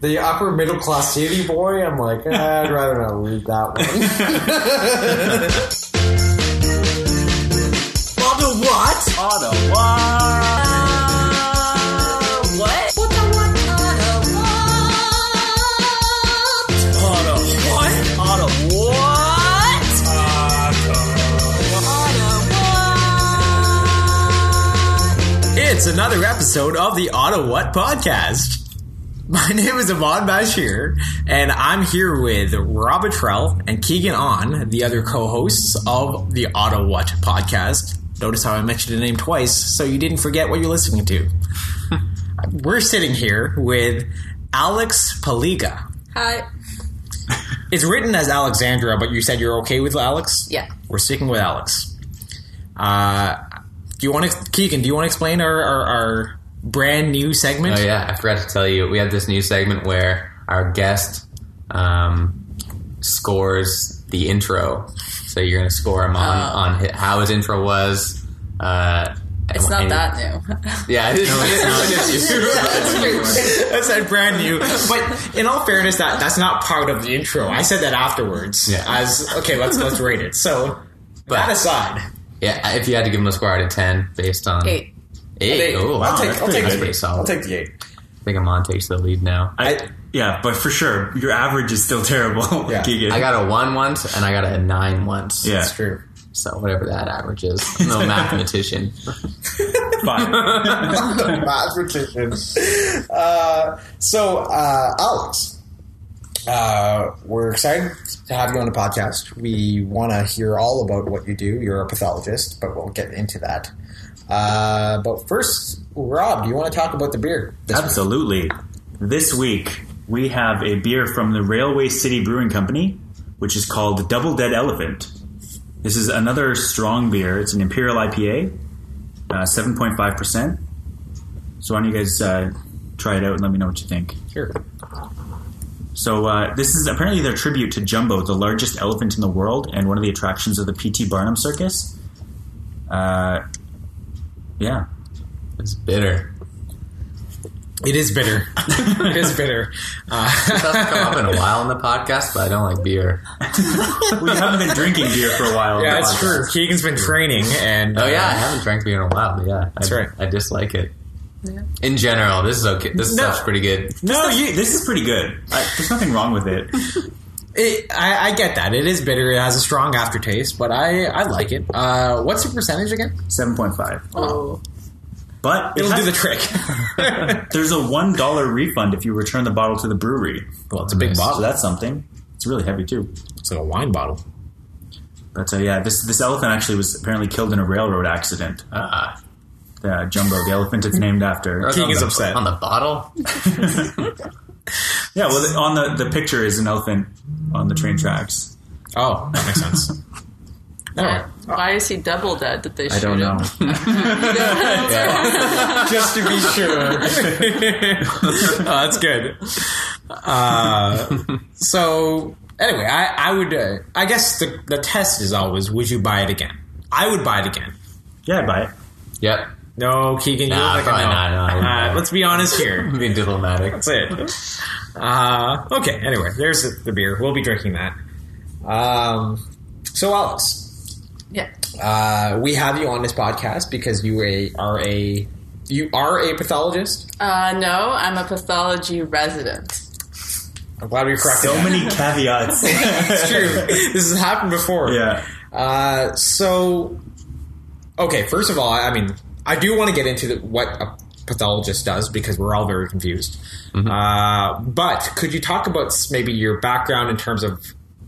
the upper middle class city boy. I'm like, eh, I'd rather not read that one. Auto what? Auto what? What? What the what? Auto what? Auto what? Auto what? It's another episode of the Ottawhat podcast. My name is Ahmad Bashir, and I'm here with Robert Trell and Keegan On, the other co-hosts of the Ottawhat podcast. Notice how I mentioned the name twice, so you didn't forget what you're listening to. We're sitting here with Aleks Paleega. Hi. It's written as Alexandra, but you said you're okay with Aleks. Yeah. We're sticking with Aleks. Uh, do you want to, Keegan? Do you want to explain our, our, our brand new segment? Oh yeah, I forgot to tell you. We have this new segment where our guest um, scores the intro. So you're going to score him on Oh. on how his intro was. Uh, It's and- not and- that new. Yeah, it is. That's that brand new. But in all fairness, that that's not part of the intro. I said that afterwards. Yeah. As okay, let's let's rate it. So that aside, yeah, if you had to give him a score out of ten based on Eight. Eight, Eight. oh, I'll wow, take that's I'll pretty, take that's the pretty eight. solid. I'll take the eight. I think Amon takes the lead now. I, yeah, but for sure, your average is still terrible. Yeah. Keegan. I got a one once and I got a nine once. Yeah. That's true. So whatever that average is, I'm no mathematician. fine. mathematician. Uh, so, uh, Aleks, uh, we're excited to have you on the podcast. We want to hear all about what you do. You're a pathologist, but we'll get into that. Uh, but first, Rob, do you want to talk about the beer? this week? Absolutely. This week we have a beer from the Railway City Brewing Company, which is called Double Dead Elephant. This is another strong beer. It's an Imperial IPA, uh, seven point five percent. So why don't you guys uh, try it out and let me know what you think? Sure. So uh, this is apparently their tribute to Jumbo, the largest elephant in the world, and one of the attractions of the P.T. Barnum Circus. Uh, yeah, It's bitter. It is bitter. it is bitter. Uh, It doesn't come up in a while in the podcast, but I don't like beer. we haven't been drinking beer for a while. yeah, the it's true. Keegan's been training, and Oh yeah, I uh, haven't drank beer in a while, but yeah, That's I, right. I dislike it. In general, this is okay. This No. stuff's pretty good. No, you, this is pretty good. I, there's nothing wrong with it. It, I, I get that. It is bitter. It has a strong aftertaste, but I, I like it. Uh, what's the percentage again? Seven point five, Oh. but it It'll do the trick. There's a one dollar refund if you return the bottle to the brewery. well, it's a big Nice. So bottle. that's something. It's really heavy too. It's like a wine bottle. But uh, yeah, this this elephant actually was apparently killed in a railroad accident. Ah, Uh, Jumbo, the elephant it's named after. King is the, upset. on the bottle. Yeah, well, on the the picture is an elephant on the train tracks. Oh, that makes sense. All right. Why is he double dead? Did they shoot I don't know. Just to be sure. oh, that's good. Uh, so, anyway, I, I would, uh, I guess the, the test is always would you buy it again? I would buy it again. Yeah, I'd buy it. Yep. No, Keegan, you Nah, look like a no. not, no, I wouldn't uh, it. let's be honest here. be diplomatic. That's it. Uh, okay, anyway, there's the, the beer. We'll be drinking that. Um, so, Alice. Yeah. uh, we have you on this podcast because you a, are a you are a pathologist. Uh, no, I'm a pathology resident. I'm glad we corrected So that. many caveats. it's true. This has happened before. yeah. Uh, so, okay. First of all, I mean, I do want to get into the, what a pathologist does because we're all very confused. Uh, but could you talk about maybe your background in terms of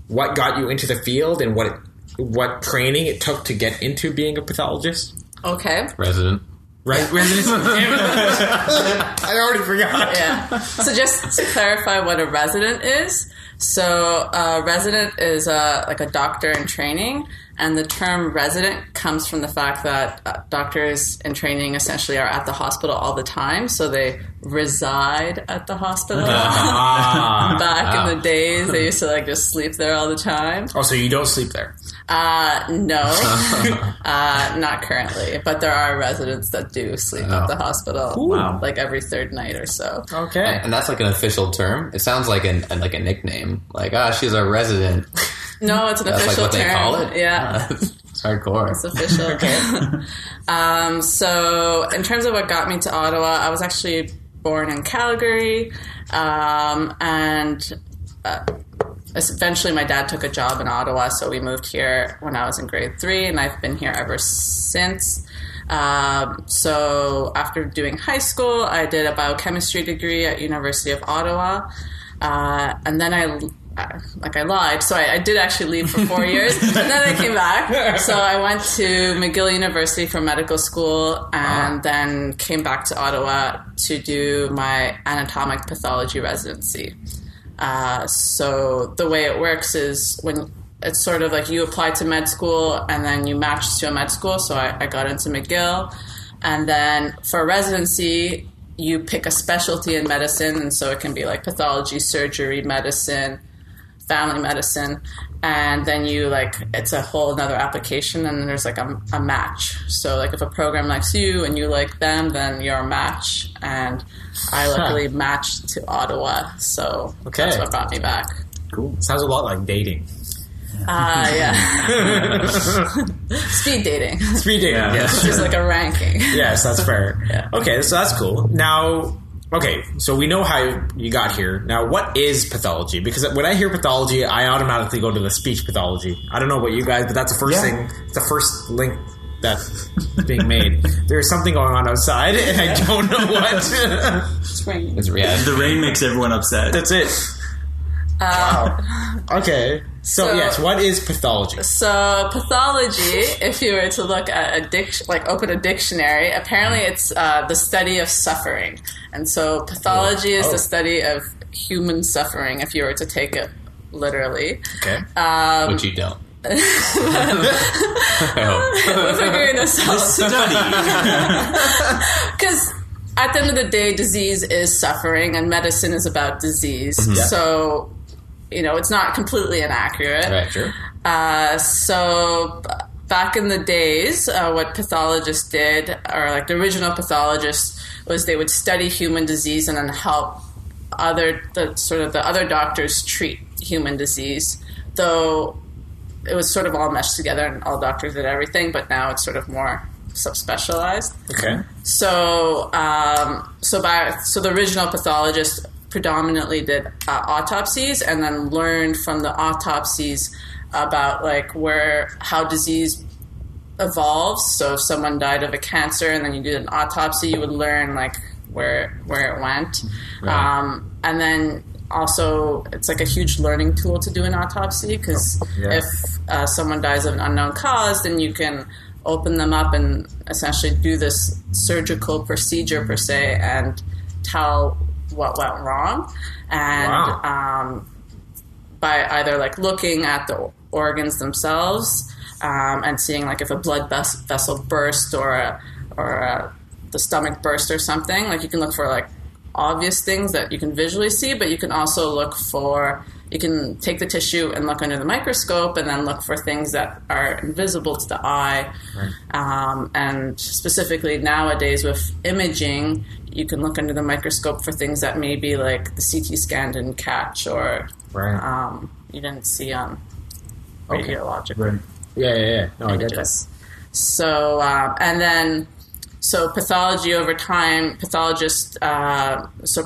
what got you into the field and what it, what training it took to get into being a pathologist? Okay. Resident. Right, residency. I already forgot. Yeah. So just to clarify what a resident is. So a resident is uh, like a doctor in training, and the term resident comes from the fact that uh, doctors in training essentially are at the hospital all the time, so they reside at the hospital. Ah. Back Wow. in the days, they used to like just sleep there all the time. Oh, so you don't sleep there? Uh, no, uh, not currently. But there are residents that do sleep at the hospital, Wow. like every third night or so. Okay. And that's like an official term. It sounds like an like a nickname. Like, ah, she's a resident. No, it's an That's like official what they term. call it. Yeah. it's hardcore. It's official. um, so, in terms of what got me to Ottawa, I was actually born in Calgary, um, and uh, eventually my dad took a job in Ottawa, so we moved here when I was in grade three, and I've been here ever since. Um, so, after doing high school, I did a biochemistry degree at University of Ottawa, uh, and then I uh, like I lied, so I, I did actually leave for four years, and then I came back. So I went to McGill University for medical school, and then came back to Ottawa to do my anatomic pathology residency. Uh, so the way it works is when it's sort of like you apply to med school and then you match to a med school. So I, I got into McGill, and then for residency, you pick a specialty in medicine, and so it can be like pathology, surgery, medicine, family medicine, and then you like it's a whole another application, and then there's like a, a match. So like if a program likes you and you like them, then you're a match. And I luckily matched to Ottawa, so Okay. that's what brought me back. Cool. Sounds a lot like dating. Uh, yeah, speed dating. Speed dating. Yeah. Yes. Just like a ranking. yes, that's fair. Yeah. Okay, so that's cool. Now, okay, so we know how you got here. Now, what is pathology? Because when I hear pathology, I automatically go to the speech pathology. I don't know about you guys, but that's the first Yeah. thing, the first link that's being made. There's something going on outside, and I don't know what. Swing. It's reality. The rain makes everyone upset. that's it. Uh, wow. Okay. So, So- yes, what is pathology? So pathology, if you were to look at a dic- like open a dictionary, apparently it's uh, the study of suffering, and so pathology is Oh. the study of human suffering. If you were to take it literally, Okay. um, Which you don't. Oh. we're figuring this out Study. because. At the end of the day, disease is suffering, and medicine is about disease. So, you know, it's not completely inaccurate. Right, sure. Uh, so back in the days, uh, what pathologists did, or like the original pathologists, was they would study human disease and then help other the sort of the other doctors treat human disease. Though it was sort of all meshed together and all doctors did everything, but now it's sort of more subspecialized. Okay. So, um, so by so the original pathologist predominantly did uh, autopsies, and then learned from the autopsies about like where how disease evolves. So, if someone died of a cancer, and then you did an autopsy, you would learn like where where it went, Right. um, and then also it's like a huge learning tool to do an autopsy because Yeah. if uh, someone dies of an unknown cause, then you can open them up and essentially do this surgical procedure per se and tell what went wrong. And Wow. um, by either like looking at the organs themselves um, and seeing like if a blood ves- vessel burst or a, or a, the stomach burst or something like you can look for like obvious things that you can visually see but you can also look for you can take the tissue and look under the microscope and then look for things that are invisible to the eye. Um, and specifically nowadays with imaging you can look under the microscope for things that maybe like the ct scan didn't catch or Right. um, you didn't see on Okay. radiologic Right. Yeah, yeah, yeah. No, I get that. images. So, um, and then, so pathology over time, pathologists, uh, so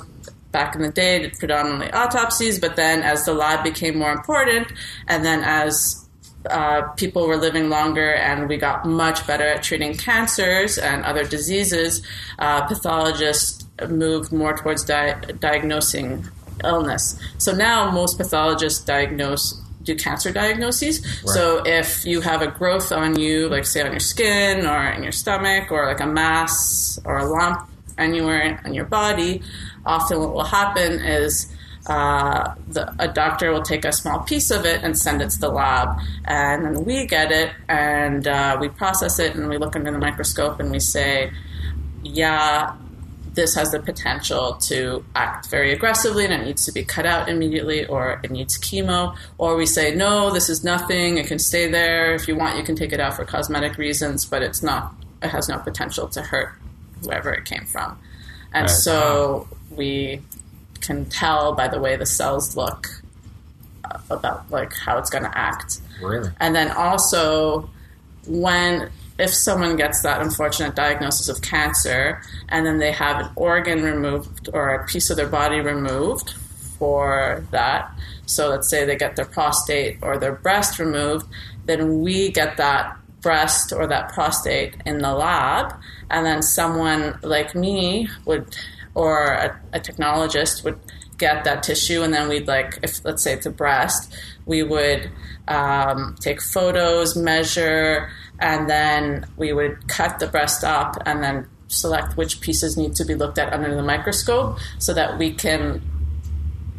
back in the day, did predominantly autopsies, but then as the lab became more important, and then as uh, people were living longer and we got much better at treating cancers and other diseases, uh, pathologists moved more towards di- diagnosing illness. So now most pathologists diagnose do cancer diagnoses. So if you have a growth on you, like say on your skin or in your stomach, or like a mass or a lump anywhere in your body, often what will happen is uh, the, a doctor will take a small piece of it and send it to the lab, and then we get it and uh, we process it and we look under the microscope and we say, yeah, this has the potential to act very aggressively and it needs to be cut out immediately or it needs chemo. Or we say no this is nothing. It can stay there. If you want you can take it out for cosmetic reasons but it's not it has no potential to hurt whoever it came from. And Right. so we can tell by the way the cells look uh, about like how it's going to act Really? and then also when if someone gets that unfortunate diagnosis of cancer and then they have an organ removed or a piece of their body removed for that so let's say they get their prostate or their breast removed then we get that breast or that prostate in the lab and then someone like me would or a, a technologist would get that tissue and then we'd like if let's say it's a breast we would um, take photos measure and then we would cut the breast up and then select which pieces need to be looked at under the microscope so that we can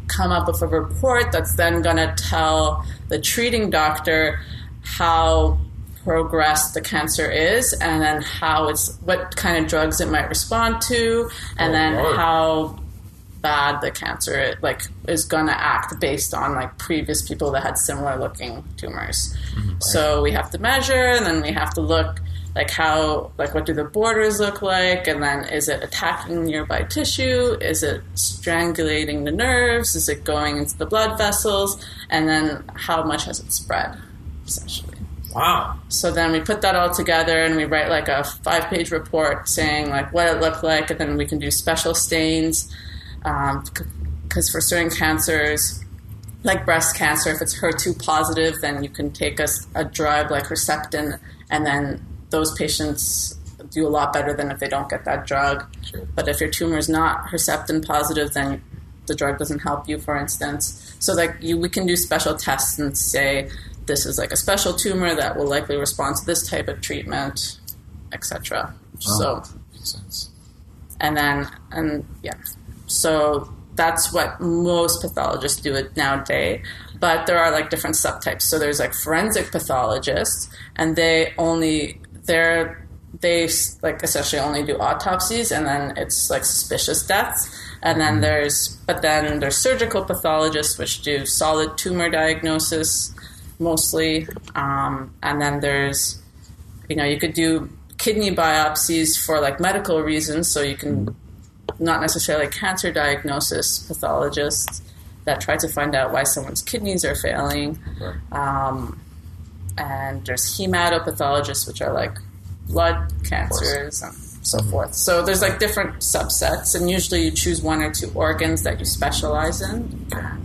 come up with a report that's then going to tell the treating doctor how progressed the cancer is and then how it's what kind of drugs it might respond to and Oh, then Lord. how bad the cancer like is going to act based on like previous people that had similar looking tumors. Mm-hmm. So we have to measure and then we have to look like how like what do the borders look like and then is it attacking nearby tissue? Is it strangulating the nerves? Is it going into the blood vessels? And then how much has it spread? Essentially Wow. so then we put that all together and we write like a five page report saying like what it looked like and then we can do special stains um, because for certain cancers like breast cancer if it's HER2 positive then you can take a drug like Herceptin and then those patients do a lot better than if they don't get that drug Sure. but if your tumor is not Herceptin positive then the drug doesn't help you for instance so like you we can do special tests and say this is like a special tumor that will likely respond to this type of treatment etc so Makes sense. and then and yeah. So that's what most pathologists do it nowadays but there are like different subtypes. So there's like forensic pathologists and they only they're they like essentially only do autopsies and then it's like suspicious deaths. And then mm-hmm. there's but then there's surgical pathologists which do solid tumor diagnosis mostly um, and then there's you know you could do kidney biopsies for like medical reasons so you can not necessarily cancer diagnosis pathologists that try to find out why someone's kidneys are failing. Um, and there's hematopathologists which are like blood cancers and so forth. So there's like different subsets and usually you choose one or two organs that you specialize in. Yeah.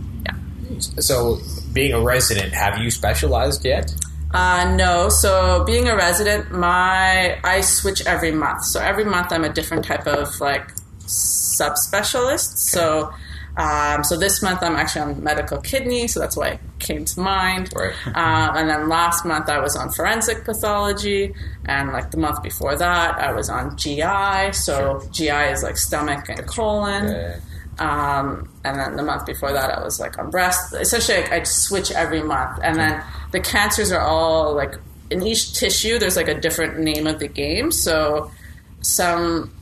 So, being a resident, have you specialized yet? Uh, no. So being a resident, my I switch every month. So every month I'm a different type of like subspecialist. So um, so this month I'm actually on medical kidney, so that's why it came to mind. Right. Um, and then last month I was on forensic pathology, and like the month before that I was on GI. So GI is like stomach and colon. Uh, Um, and then the month before that, I was like on breast. Essentially, I, switch every month, and then the cancers are all like in each tissue. There's like a different name of the game. So some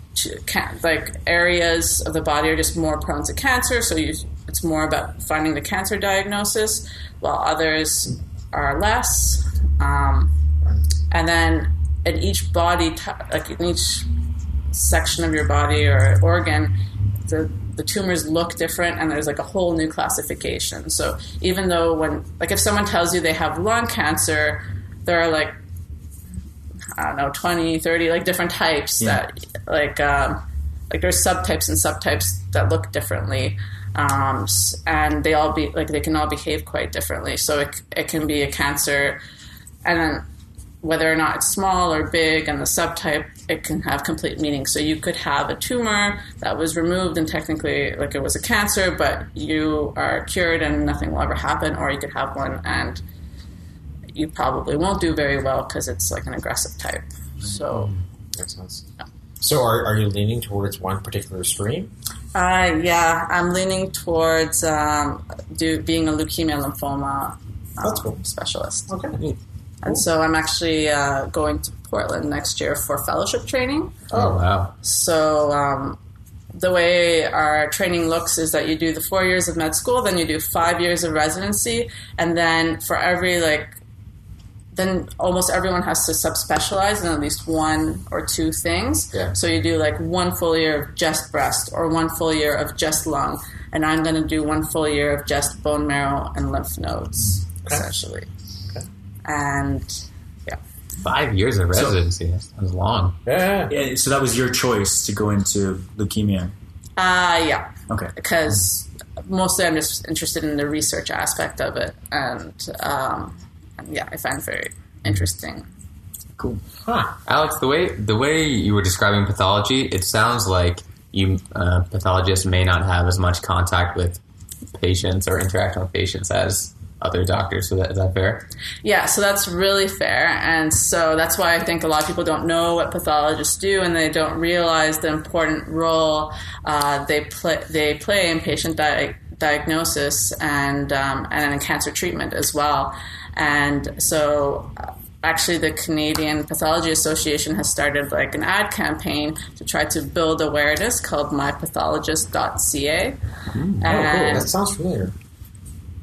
like areas of the body are just more prone to cancer. So you, it's more about finding the cancer diagnosis, while others are less. Um, and then in each body, like in each section of your body or organ, the the tumors look different and there's like a whole new classification. So even though when like if someone tells you they have lung cancer, there are like I don't know, 20, 30 like different types Yeah. that like um like there's subtypes and subtypes that look differently. Um, and they all be like they can all behave quite differently. So it, it can be a cancer, and then whether or not it's small or big and the subtype, it can have complete meaning. So you could have a tumor that was removed and technically like it was a cancer, but you are cured and nothing will ever happen, or you could have one and you probably won't do very well because it's like an aggressive type. So, makes sense. So, are, are you leaning towards one particular stream? uh, yeah, I'm leaning towards um, do, being a leukemia lymphoma um, That's cool. specialist. Okay. And so I'm actually uh, going to Portland next year for fellowship training. Oh wow. So um, the way our training looks is that you do the four years of med school, then you do five years of residency, and then for every like, then almost everyone has to subspecialize in at least one or two things. Yeah. So you do like one full year of just breast or one full year of just lung, and I'm going to do one full year of just bone marrow and lymph nodes, essentially. And yeah. Five years of residency. That was long. Yeah. Yeah, so that was your choice to go into leukemia. Uh, yeah. Okay. because mostly I'm just interested in the research aspect of it, and um, yeah, I find it very interesting. Cool. Huh. Aleks, the way the way you were describing pathology, it sounds like you uh, pathologists may not have as much contact with patients or interacting with patients as other doctors. So that, is that fair? Yeah, so that's really fair, and so that's why I think a lot of people don't know what pathologists do, and they don't realize the important role uh, they play they play in patient di- diagnosis and um, and in cancer treatment as well. And so, uh, actually, the Canadian Pathology Association has started like an ad campaign to try to build awareness called MyPathologist.ca. Oh, cool. That sounds familiar.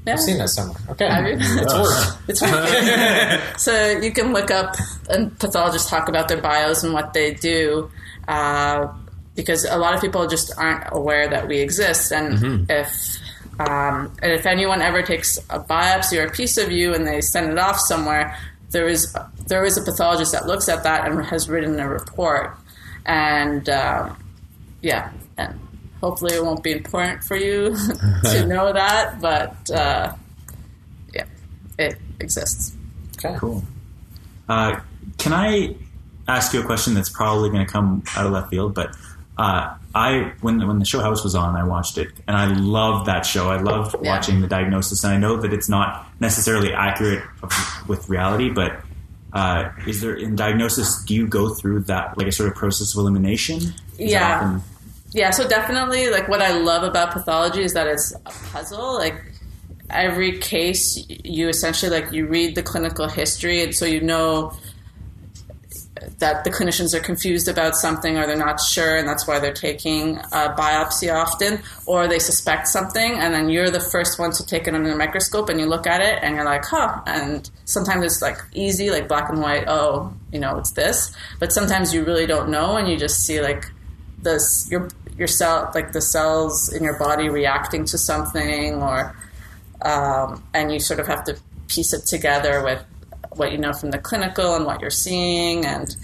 Yeah. I've seen that somewhere. Okay. Have you? It's worked. It's really so you can look up and pathologists talk about their bios and what they do, uh, because a lot of people just aren't aware that we exist. And if um, and if anyone ever takes a biopsy or a piece of you and they send it off somewhere, there is there is a pathologist that looks at that and has written a report. And um, yeah, and hopefully it won't be important for you to know that, but uh, yeah, it exists. Okay. Cool. Uh, can I ask you a question that's probably going to come out of left field? But uh, I, when when the show House was on, I watched it, and I loved that show. I loved Yeah. watching the diagnosis, and I know that it's not necessarily accurate with reality, but. Uh, is there in diagnosis? Do you go through that like a sort of process of elimination? Is Yeah. Yeah, so definitely, like what I love about pathology is that it's a puzzle. Like every case, you essentially like you read the clinical history, and so you know that the clinicians are confused about something or they're not sure, and that's why they're taking a biopsy often, or they suspect something, and then you're the first one to take it under the microscope, and you look at it, and you're like, huh. And sometimes it's like easy, like black and white. Oh, you know, it's this. But sometimes you really don't know, and you just see like this your your cell like the cells in your body reacting to something or um, and you sort of have to piece it together with what you know from the clinical and what you're seeing and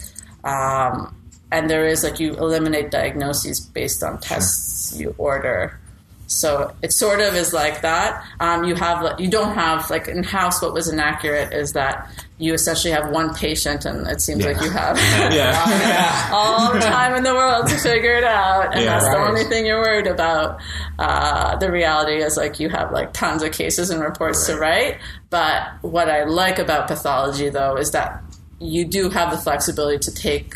um, and there is like you eliminate diagnoses based on tests you order so it sort of is like that um, you have you don't have like in house what was inaccurate is that you essentially have one patient and it seems like you have yeah. all the time in the world to figure it out, and Yeah. that's the only thing you're worried about. Uh, the reality is like you have like tons of cases and reports to write. But what I like about pathology, though, is that you do have the flexibility to take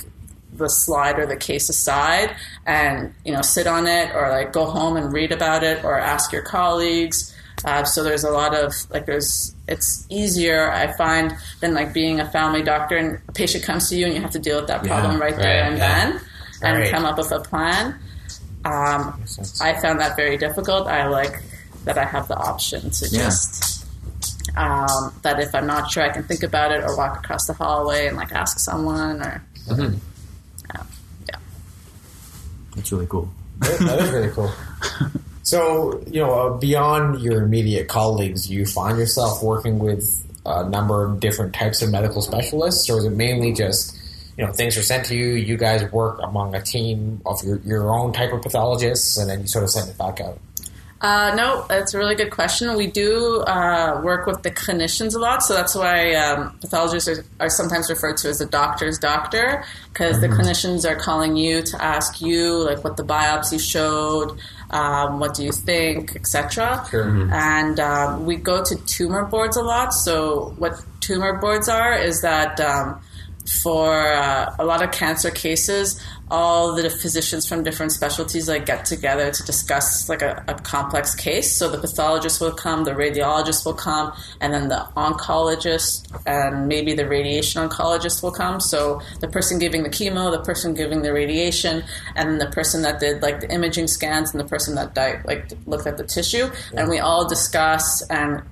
the slide or the case aside and you know sit on it or like go home and read about it or ask your colleagues uh, so there's a lot of like there's it's easier I find than like being a family doctor and a patient comes to you and you have to deal with that problem right, there and yeah. then and Right. come up with a plan. Um. I found that very difficult. I like that I have the option to Yeah. just um, that if I'm not sure, I can think about it or walk across the hallway and like ask someone or That's really cool. that that is really cool. So, you know, uh, beyond your immediate colleagues, you find yourself working with a number of different types of medical specialists, or is it mainly just, you know, things are sent to you, you guys work among a team of your, your own type of pathologists, and then you sort of send it back out? Uh, no, that's a really good question. We do uh, work with the clinicians a lot, so that's why um, pathologists are, are sometimes referred to as the doctor's doctor, because the clinicians are calling you to ask you like what the biopsy showed, um, what do you think, etc. Sure. And um, we go to tumor boards a lot. So what tumor boards are is that. For uh, a lot of cancer cases, all the physicians from different specialties like get together to discuss like a, a complex case. So the pathologist will come, the radiologist will come, and then the oncologist and maybe the radiation oncologist will come. So the person giving the chemo, the person giving the radiation, and the person that did like the imaging scans and the person that died, like looked at the tissue, and we all discuss and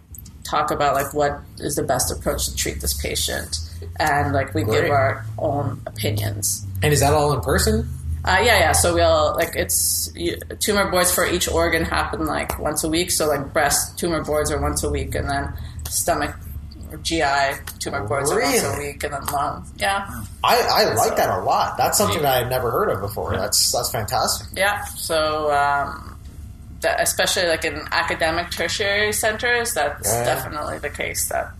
talk about like what is the best approach to treat this patient, and like we Great. give our own opinions. And is that all in person? Uh, yeah, yeah. So we'll like it's you, tumor boards for each organ happen like once a week. So like breast tumor boards are once a week, and then stomach or GI tumor boards are once a week, and then lung. Yeah, I, I like that a lot. That's something that I've never heard of before. That's that's fantastic. yeah. So um, that, especially like in academic tertiary centers, that's Yeah. definitely the case that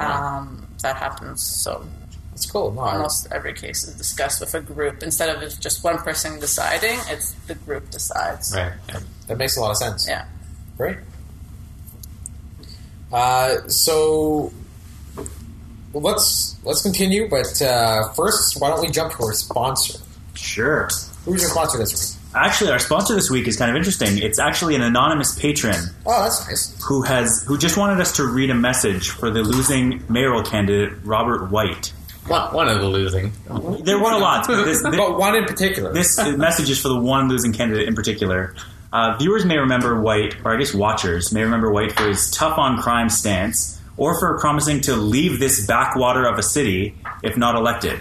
um, that happens. So That's cool. No, I- almost every case is discussed with a group instead of just one person deciding. It's the group decides. Right. Yeah. that makes a lot of sense. Yeah. Great. Uh, so well, let's let's continue, but uh, first, why don't we jump to our sponsor? Sure. Who's your sponsor this week? Actually, our sponsor this week is kind of interesting. It's actually an anonymous patron Oh, that's nice. who has who just wanted us to read a message for the losing mayoral candidate Robert White. One, one of the losing. There were a lot. But this, this, But one in particular. this message is for the one losing candidate in particular. Uh, viewers may remember White, or I guess watchers may remember White for his tough on crime stance, or for promising to leave this backwater of a city if not elected.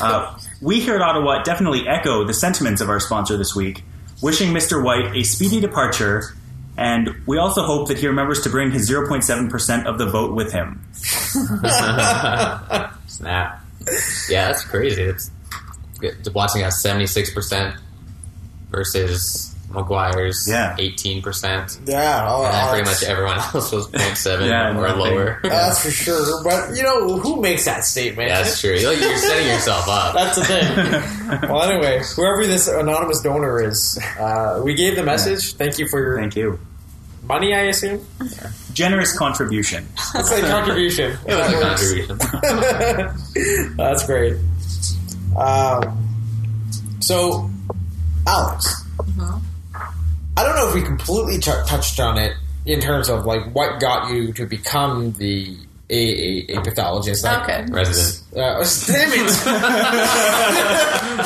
Uh, we here at Ottawhat definitely echo the sentiments of our sponsor this week, wishing Mr. White a speedy departure, and we also hope that he remembers to bring his 0.7% of the vote with him. Snap. Yeah, that's crazy. It's watching six percent versus Maguire's Yeah. eighteen percent, yeah, oh, and then pretty much everyone else was 0.7 Yeah, or nothing. lower. That's for sure. But you know, who makes that statement? Yeah, that's true. You're, you're setting yourself up. That's the thing. well, anyway, whoever this anonymous donor is, uh, we gave the message. Thank you for your Thank you. money, I assume. Generous contribution. It's a contribution. It was a contribution. That's great. Um, so, Aleks, I don't know if we completely t- touched on it in terms of like what got you to become the a, a, a pathologist. Like, Okay. Resident. Uh, damn it!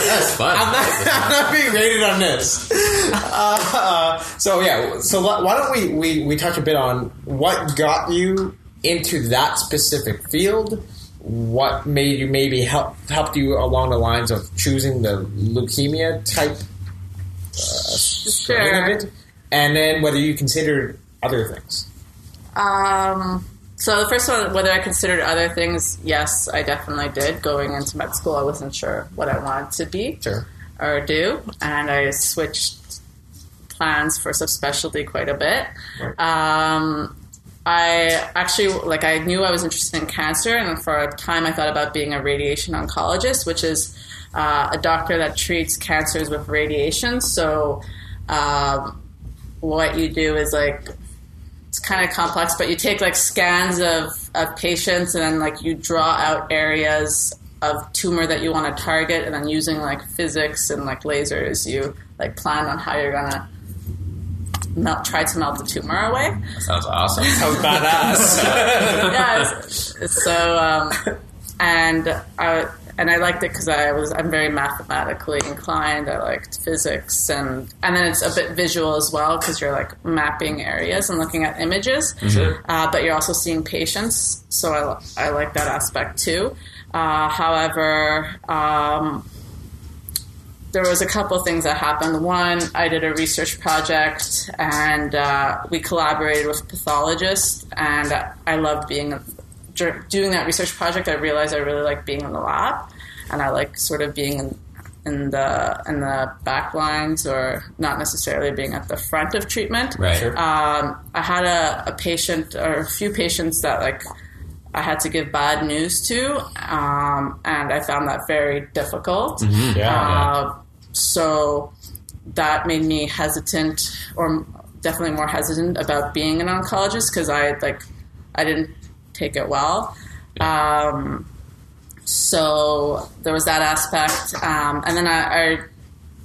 That's fun. I'm not, I'm not being rated on this. Uh, so yeah, so why don't we, we we touch a bit on what got you into that specific field? What made you maybe help helped you along the lines of choosing the leukemia type strain Sure. it, and then whether you considered other things. Um, so the first one, whether I considered other things, yes, I definitely did. Going into med school, I wasn't sure what I wanted to be Sure. or do, and I switched plans for subspecialty quite a bit. Um, I actually like I knew I was interested in cancer, and for a time I thought about being a radiation oncologist, which is uh, a doctor that treats cancers with radiation. So, um, what you do is like it's kind of complex, but you take like scans of, of patients and then like you draw out areas of tumor that you want to target, and then using like physics and like lasers, you like plan on how you're gonna melt, try to melt the tumor away. Sounds awesome. Sounds badass. yeah, it's, it's so um, and I and I liked it because I was I'm very mathematically inclined. I liked physics and and then it's a bit visual as well because you're like mapping areas and looking at images, uh, but you're also seeing patients. So I I like that aspect too. Uh, however. Um, there was a couple things that happened. One, I did a research project, and uh, we collaborated with pathologists, and I loved being doing that research project. I realized I really like being in the lab, and I like sort of being in, in the in the back lines, or not necessarily being at the front of treatment. Right. Um, I had a, a patient or a few patients that like I had to give bad news to, um, and I found that very difficult. yeah. Uh, so that made me hesitant, or definitely more hesitant about being an oncologist because I like I didn't take it well. Um, so there was that aspect, um, and then I, I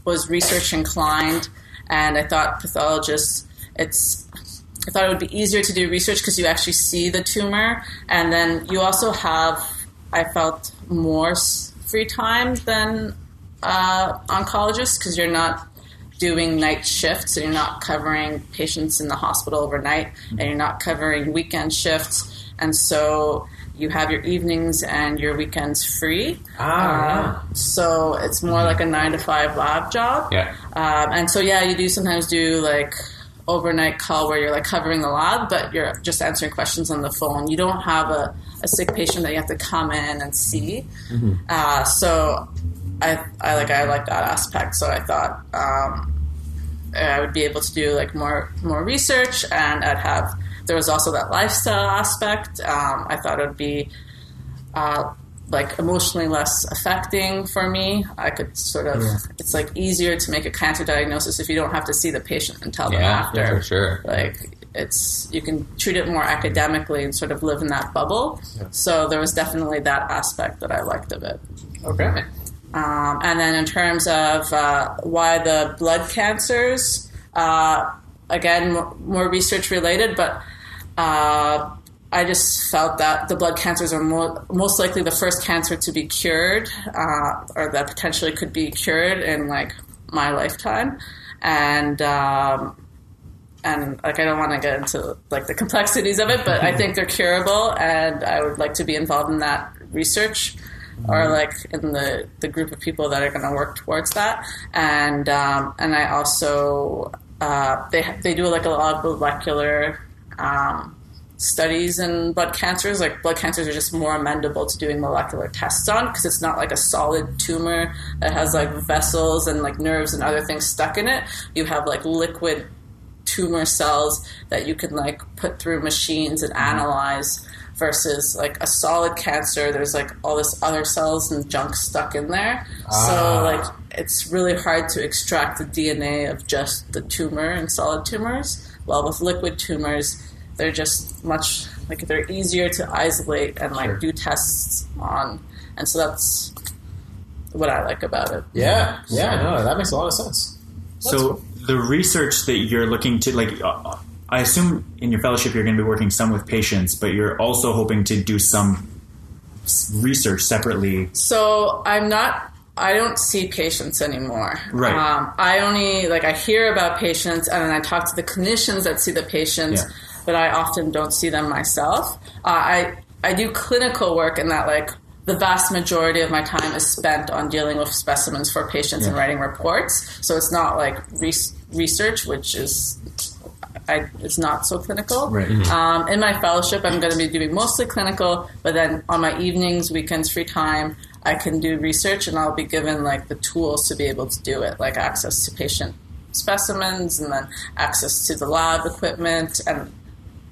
was research inclined, and I thought pathologists. It's I thought it would be easier to do research because you actually see the tumor, and then you also have. I felt more free time than uh, oncologists because you're not doing night shifts, so you're not covering patients in the hospital overnight, and you're not covering weekend shifts, and so you have your evenings and your weekends free. Ah, Uh, so it's more like a nine to five lab job. Yeah. Um, and so yeah, you do sometimes do like overnight call where you're like covering the lab, but you're just answering questions on the phone. You don't have a, a sick patient that you have to come in and see. Uh, so I, I like I like that aspect. So I thought um, I would be able to do like more more research, and I'd have there was also that lifestyle aspect. Um, I thought it would be uh, like emotionally less affecting for me. I could sort of it's like easier to make a cancer diagnosis if you don't have to see the patient and tell them Yeah, after. for sure. Like it's you can treat it more academically and sort of live in that bubble. Yeah. So there was definitely that aspect that I liked of it. okay. Um, and then in terms of uh, why the blood cancers, uh, again, more, more research related, but uh, I just felt that the blood cancers are more, most likely the first cancer to be cured, uh, or that potentially could be cured in like my lifetime, and. Um, and like I don't want to get into like the complexities of it, but I think they're curable, and I would like to be involved in that research, or like in the the group of people that are going to work towards that. And um, and I also uh, they they do like a lot of molecular. Um, studies in blood cancers like blood cancers are just more amenable to doing molecular tests on because it's not like a solid tumor that has like vessels and like nerves and other things stuck in it. You have like liquid tumor cells that you can like put through machines and analyze versus like a solid cancer. There's like all this other cells and junk stuck in there. So like it's really hard to extract the dna of just the tumor in solid tumors while with liquid tumors they're just much like they're easier to isolate and like do tests on and so that's what i like about it Yeah, yeah, no, that makes a lot of sense. So the research that you're looking to, like, uh, I assume in your fellowship you're going to be working some with patients, but you're also hoping to do some research separately. So I'm not. I don't see patients anymore. Right. Um, I only like I hear about patients and then I talk to the clinicians that see the patients, Yeah. but I often don't see them myself. Uh, I I do clinical work in that like the vast majority of my time is spent on dealing with specimens for patients and writing reports. So it's not like res- research, which is I, it's not so clinical. Right. Um, in my fellowship, I'm going to be doing mostly clinical, but then on my evenings, weekends, free time, I can do research, and I'll be given like the tools to be able to do it, like access to patient specimens, and then access to the lab equipment, and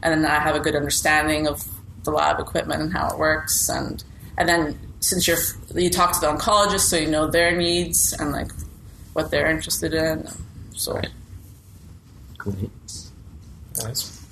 and then I have a good understanding of the lab equipment and how it works, and and then since you're you talk to the oncologist, so you know their needs and like what they're interested in. So Right. Great. Nice.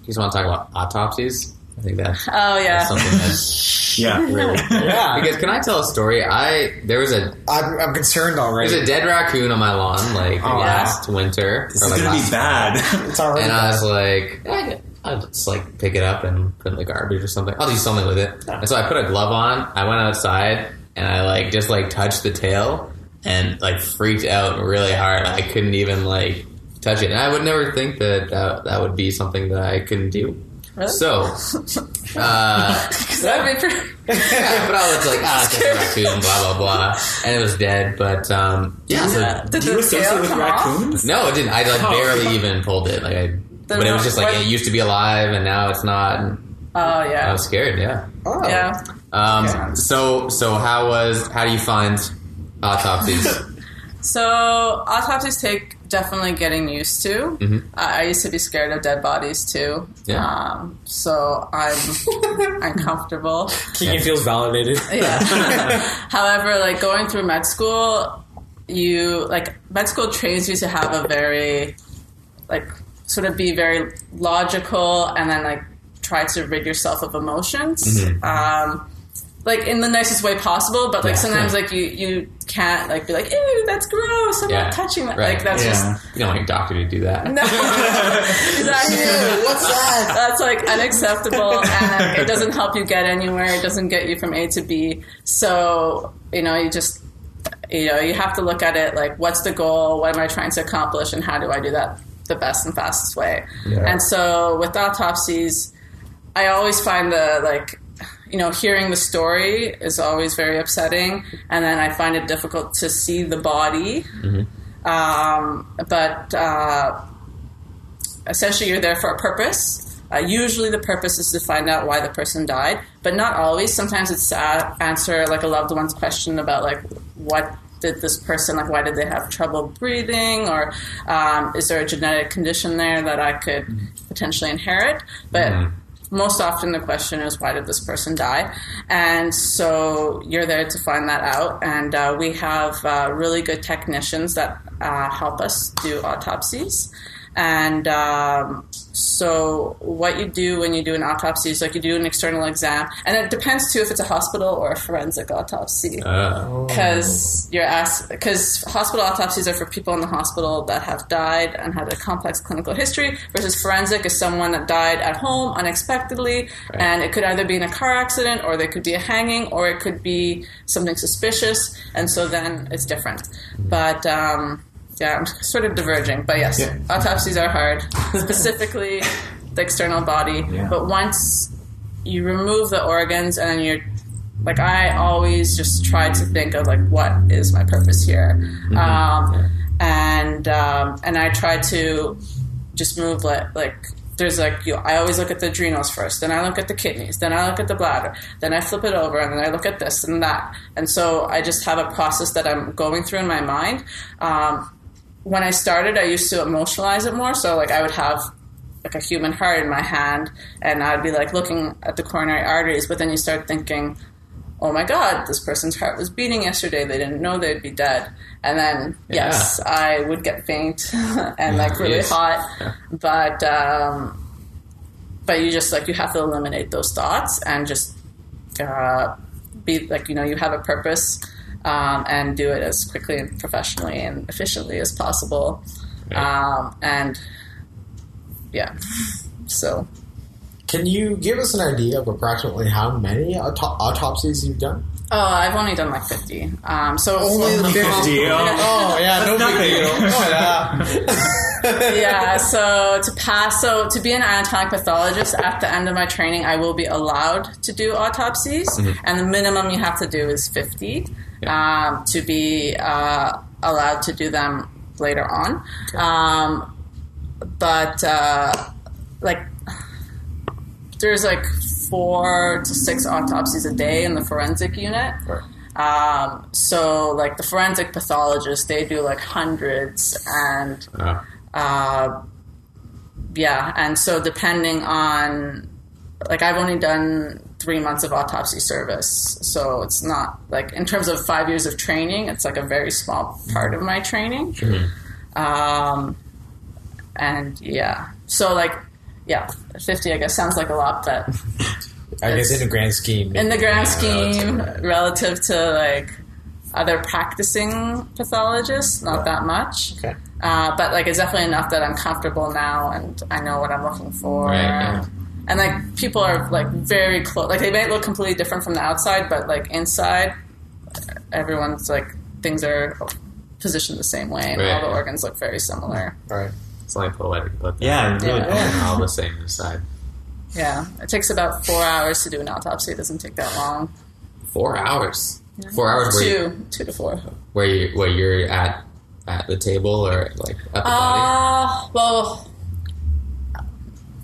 You just want to talk about autopsies? I think that, oh yeah, something that's Yeah. really. Yeah, Because can I tell a story? I there was a I'm, I'm concerned already. there's a dead raccoon on my lawn like Oh, last winter. This or is like going to be bad. it's already And I was like, eh, I'll just like pick it up and put it in the garbage or something. I'll do something with it. And so I put a glove on. I went outside and I like just like touched the tail and like freaked out really hard. I couldn't even like touch it. And I would never think that that, that would be something that I couldn't do. Really? So, uh, that'd be pretty. yeah, but I was like, ah, it's just a raccoon, blah blah blah, and it was dead. But um, yeah, so Yeah. Did you the associate with come off? raccoons? no, it didn't. I like Oh. barely even pulled it. Like I, but it was just like what- it used to be alive and now it's not. Oh I yeah, I was scared. Yeah. Oh. yeah. Um, Okay. So so how was how do you find autopsies? So autopsies take definitely getting used to. Mhm. I I used to be scared of dead bodies too. Yeah. Um, so I'm uncomfortable. Keegan feels validated. Yeah. However, like going through med school, you like med school trains you to have a very like sort of be very logical and then like try to rid yourself of emotions. Mhm. Um, like in the nicest way possible, but like Yeah. sometimes like you you can't like be like, ew, that's gross. I'm Yeah. not touching that. Right. Like that's Yeah. just You don't want your doctor to do that. no. exactly. What's that? That's like unacceptable, and like, it doesn't help you get anywhere. It doesn't get you from A to B. So you know, you just you know, you have to look at it like, what's the goal? What am I trying to accomplish? And how do I do that the best and fastest way? And so with autopsies, I always find the like, you know, hearing the story is always very upsetting, and then I find it difficult to see the body. Um, but uh, essentially you're there for a purpose. Uh, usually the purpose is to find out why the person died, but not always. Sometimes it's to answer like a loved one's question about like what did this person like why did they have trouble breathing or um, is there a genetic condition there that I could potentially inherit? But most often the question is why did this person die? And so you're there to find that out. And uh, we have uh, really good technicians that uh, help us do autopsies and um, so what you do when you do an autopsy is like you do an external exam. And it depends too if it's a hospital or a forensic autopsy. Uh, because you're asked because hospital autopsies are for people in the hospital that have died and had a complex clinical history versus forensic is someone that died at home unexpectedly. And it could either be in a car accident or there could be a hanging or it could be something suspicious. And so then it's different. But um, yeah i'm sort of diverging but yes Yeah. autopsies are hard specifically the external body Yeah. but once you remove the organs and then you're like I always just try to think of like what is my purpose here, um, and um, and I try to just move like like there's like you. know, I always look at the adrenals first, then I look at the kidneys, then I look at the bladder, then I flip it over, and then I look at this and that, and so I just have a process that I'm going through in my mind. Um, when I started, I used to emotionalize it more, so like I would have like a human heart in my hand and I'd be like looking at the coronary arteries, but then you start thinking, oh my god, this person's heart was beating yesterday. They didn't know they'd be dead. And then, yes, I would get faint and like really yes. hot, but um, but you just like you have to eliminate those thoughts and just uh, be like you know you have a purpose um, and do it as quickly and professionally and efficiently as possible. Um, and yeah, so Can you give us an idea of approximately how many auto- autopsies you've done? oh, I've only done like fifty. Um, so Only the 50. Deal. Oh, yeah, no big deal. Oh, yeah. yeah, so to pass, so to be an anatomic pathologist, at the end of my training, I will be allowed to do autopsies, and the minimum you have to do is 50 um, to be uh, allowed to do them later on. Um, but, uh, like, there's like four to six autopsies a day in the forensic unit. Um, so, like, the forensic pathologists, they do like hundreds and uh, uh, yeah, and so depending on, like, I've only done three months of autopsy service, so it's not like in terms of five years of training, it's like a very small part of my training. Um, and yeah, so like, yeah, fifty, I guess sounds like a lot, but I guess in the grand scheme. in the grand scheme, relative to like other practicing pathologists, not that much. Okay. Uh, but like it's definitely enough that I'm comfortable now and I know what I'm looking for. Right, yeah. And like people are like very close. Like they might look completely different from the outside, but like inside, everyone's like things are positioned the same way, and all Right, the organs look very similar. Right. it's only poetic but. Yeah, it really. Yeah. all the same inside. Yeah, it takes about four hours to do an autopsy. It doesn't take that long. Four hours. Four hours where you, Two, two to four. where you where you're at at the table or like at the body. Uh, well,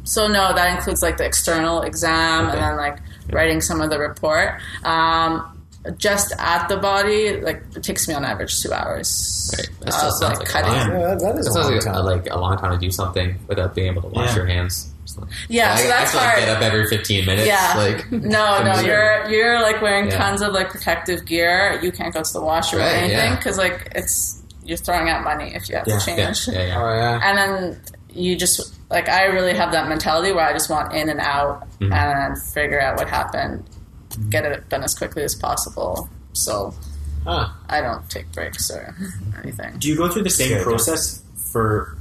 so no, that includes like the external exam Okay. and then like writing some of the report. Um, just at the body, like it takes me on average two hours. Right. That still of, sounds like like a cutting. Yeah, that, that is It a long like, time. a, like a long time to do something without being able to wash Yeah. your hands. So- Yeah, I, so I that's have to, like, hard. get up every fifteen minutes. Yeah. Like No, no, From you're you're like wearing Yeah. tons of like protective gear. You can't go to the washroom or Right, anything yeah. because like it's you're throwing out money if you have Yeah, to yeah, change. yeah, yeah. Oh, yeah. and then you just like I really have that mentality where I just want in and out Mm-hmm. and figure out what happened get it done as quickly as possible. So Huh. I don't take breaks or anything. Do you go through the same process for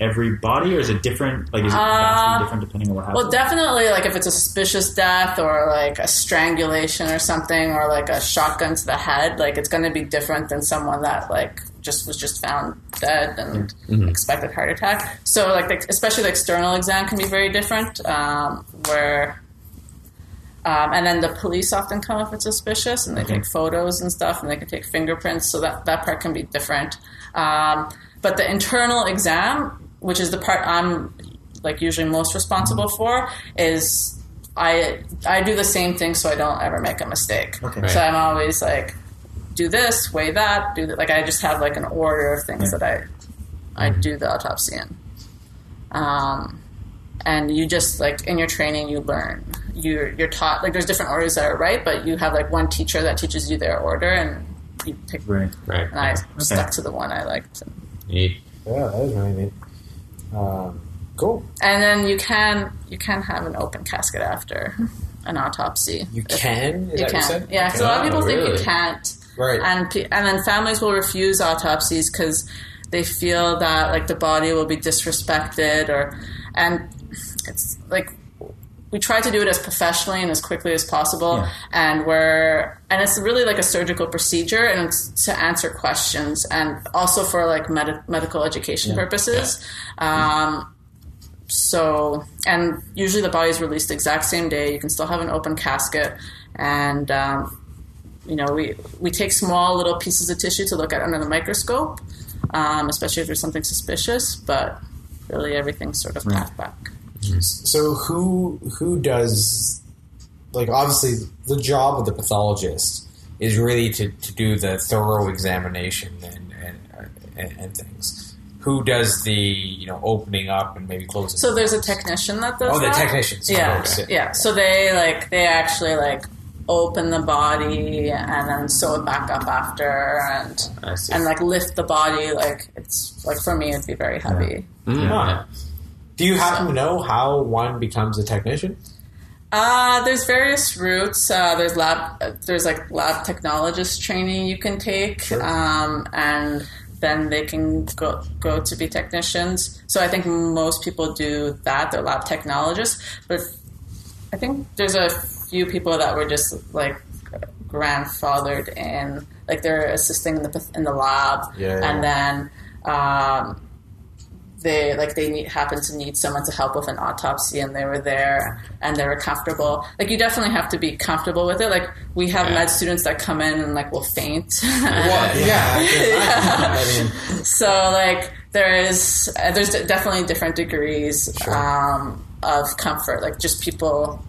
every body, or is it different? Like, is it Uh, vastly different depending on what happens? Well, definitely, like if it's a suspicious death or like a strangulation or something, or like a shotgun to the head, like it's going to be different than someone that like just was just found dead and expected heart attack. So, like, the, especially the external exam can be very different, um, where. Um, and then the police often come if it's suspicious, and they take photos and stuff, and they can take fingerprints. So that that part can be different. Um, but the internal exam, which is the part I'm like usually most responsible for, is I I do the same thing so I don't ever make a mistake. Okay. So I'm always like, do this, weigh that, do that. Like I just have like an order of things Yeah. that I I do the autopsy in. Um, and you just like in your training you learn you're you're taught like there's different orders that are right but you have like one teacher that teaches you their order and you pick right. Right. and I stuck to the one I liked Neat. Yeah, that is really neat. Um, cool. and then you can you can have an open casket after an autopsy You can? Is you that what can said? yeah so a lot of Oh, people think really? you can't Right. and and then families will refuse autopsies because they feel that like the body will be disrespected or and it's like we try to do it as professionally and as quickly as possible Yeah. and we're and it's really like a surgical procedure and it's to answer questions and also for like med- medical education purposes um, so and usually the body is released the exact same day you can still have an open casket and um, you know, we, we take small little pieces of tissue to look at under the microscope, um, especially if there's something suspicious, but really everything's sort of Right. back. So who who does like obviously the job of the pathologist is really to, to do the thorough examination and and, and and things. Who does the you know opening up and maybe closing? So there's a technician that does Oh, the that. technicians, Yeah, course, yeah. yeah. So they like they actually like open the body and then sew it back up after and and like lift the body. Like it's like for me it'd be very heavy. Mm, Huh. yeah. Do you happen to know how one becomes a technician? Uh, there's various routes. Uh, there's lab. uh, There's like lab technologist training you can take, um, and then they can go go to be technicians. So I think most people do that. They're lab technologists, but I think there's a few people that were just like grandfathered in, like they're assisting in the in the lab, Yeah, yeah. and then. Um, they like they need, happen to need someone to help with an autopsy and they were there and they were comfortable like you definitely have to be comfortable with it like we have Yeah. med students that come in and like will faint Well, yeah, I I mean, so like there is uh, there's definitely different degrees um, of comfort like just people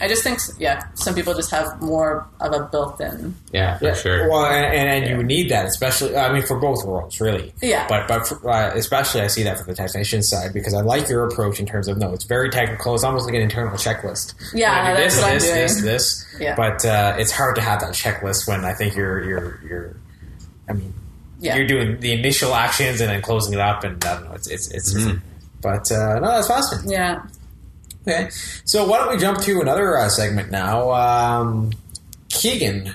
i just think yeah some people just have more of a built-in Yeah, for Yeah, sure. Well, and, and, and you need that, especially. I mean, for both worlds, really. Yeah. But but for, uh, especially, I see that for the technician side because I like your approach in terms of no, it's very technical. It's almost like an internal checklist. Yeah, I do that's this, what I'm doing. this, this. Yeah. But uh, it's hard to have that checklist when I think you're you're you're. I mean, Yeah. you're doing the initial actions and then closing it up, and I don't know. It's it's it's. But uh, no, that's fascinating. yeah Okay, so why don't we jump to another uh, segment now? Um, Keegan,